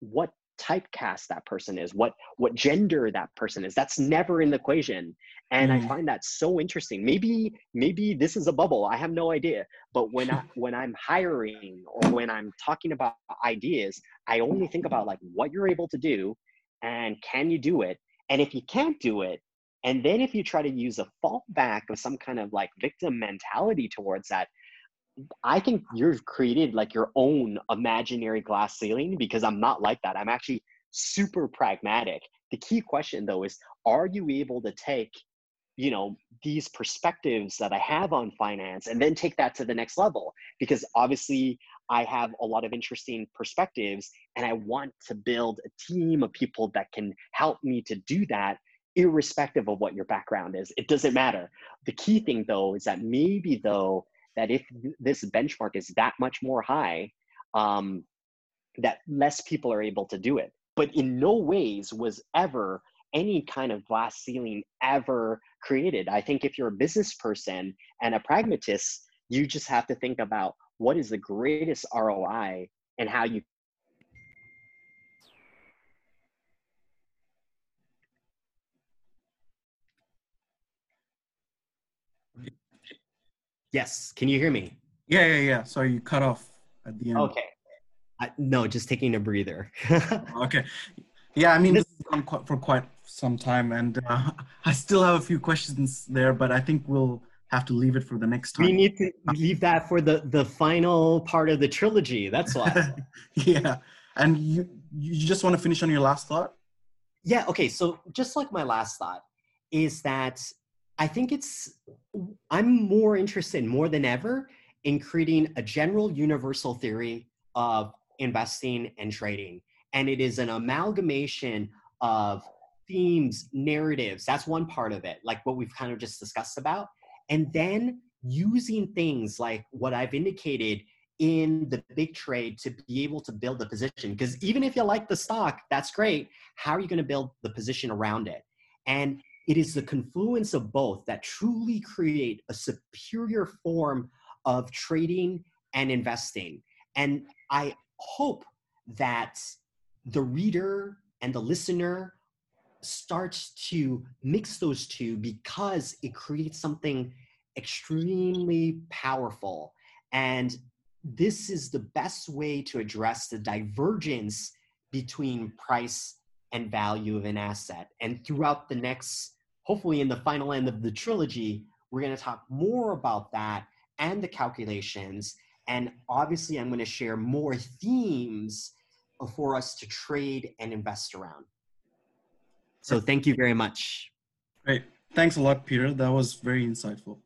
what typecast that person is what what gender that person is. That's never in the equation and mm. i find that so interesting. Maybe maybe this is a bubble i have no idea but when i <laughs> when i'm hiring or when i'm talking about ideas i only think about like what you're able to do and can you do it? And if you can't do it and then if you try to use a fallback of some kind of like victim mentality towards that I think you've created like your own imaginary glass ceiling because I'm not like that. I'm actually super pragmatic. The key question though is are you able to take, you know, these perspectives that I have on finance and then take that to the next level? Because obviously I have a lot of interesting perspectives and I want to build a team of people that can help me to do that irrespective of what your background is. It doesn't matter. The key thing though is that maybe though that if this benchmark is that much more high, um, that less people are able to do it. But in no ways was ever any kind of glass ceiling ever created. I think if you're a business person and a pragmatist, you just have to think about what is the greatest ROI and how you Yes. Can you hear me? Yeah, yeah, yeah. Sorry, you cut off at the end. Okay. I, no, just taking a breather. <laughs> okay. Yeah, I mean, this has gone quite, for quite some time, and uh, <laughs> I still have a few questions there, but I think we'll have to leave it for the next time. We need to leave that for the the final part of the trilogy. That's why. <laughs> yeah, and you you just want to finish on your last thought? Yeah. Okay. So just like my last thought is that I think it's, I'm more interested more than ever in creating a general universal theory of investing and trading. And it is an amalgamation of themes, narratives. That's one part of it, like what we've kind of just discussed about. And then using things like what I've indicated in the big trade to be able to build the position. Because even if you like the stock, that's great. How are you going to build the position around it? And it is the confluence of both that truly create a superior form of trading and investing. And I hope that the reader and the listener starts to mix those two because it creates something extremely powerful. And this is the best way to address the divergence between price and value of an asset. And throughout the next hopefully in the final end of the trilogy, we're going to talk more about that and the calculations. And obviously, I'm going to share more themes for us to trade and invest around. So, thank you very much. Great. Thanks a lot, Peter. That was very insightful.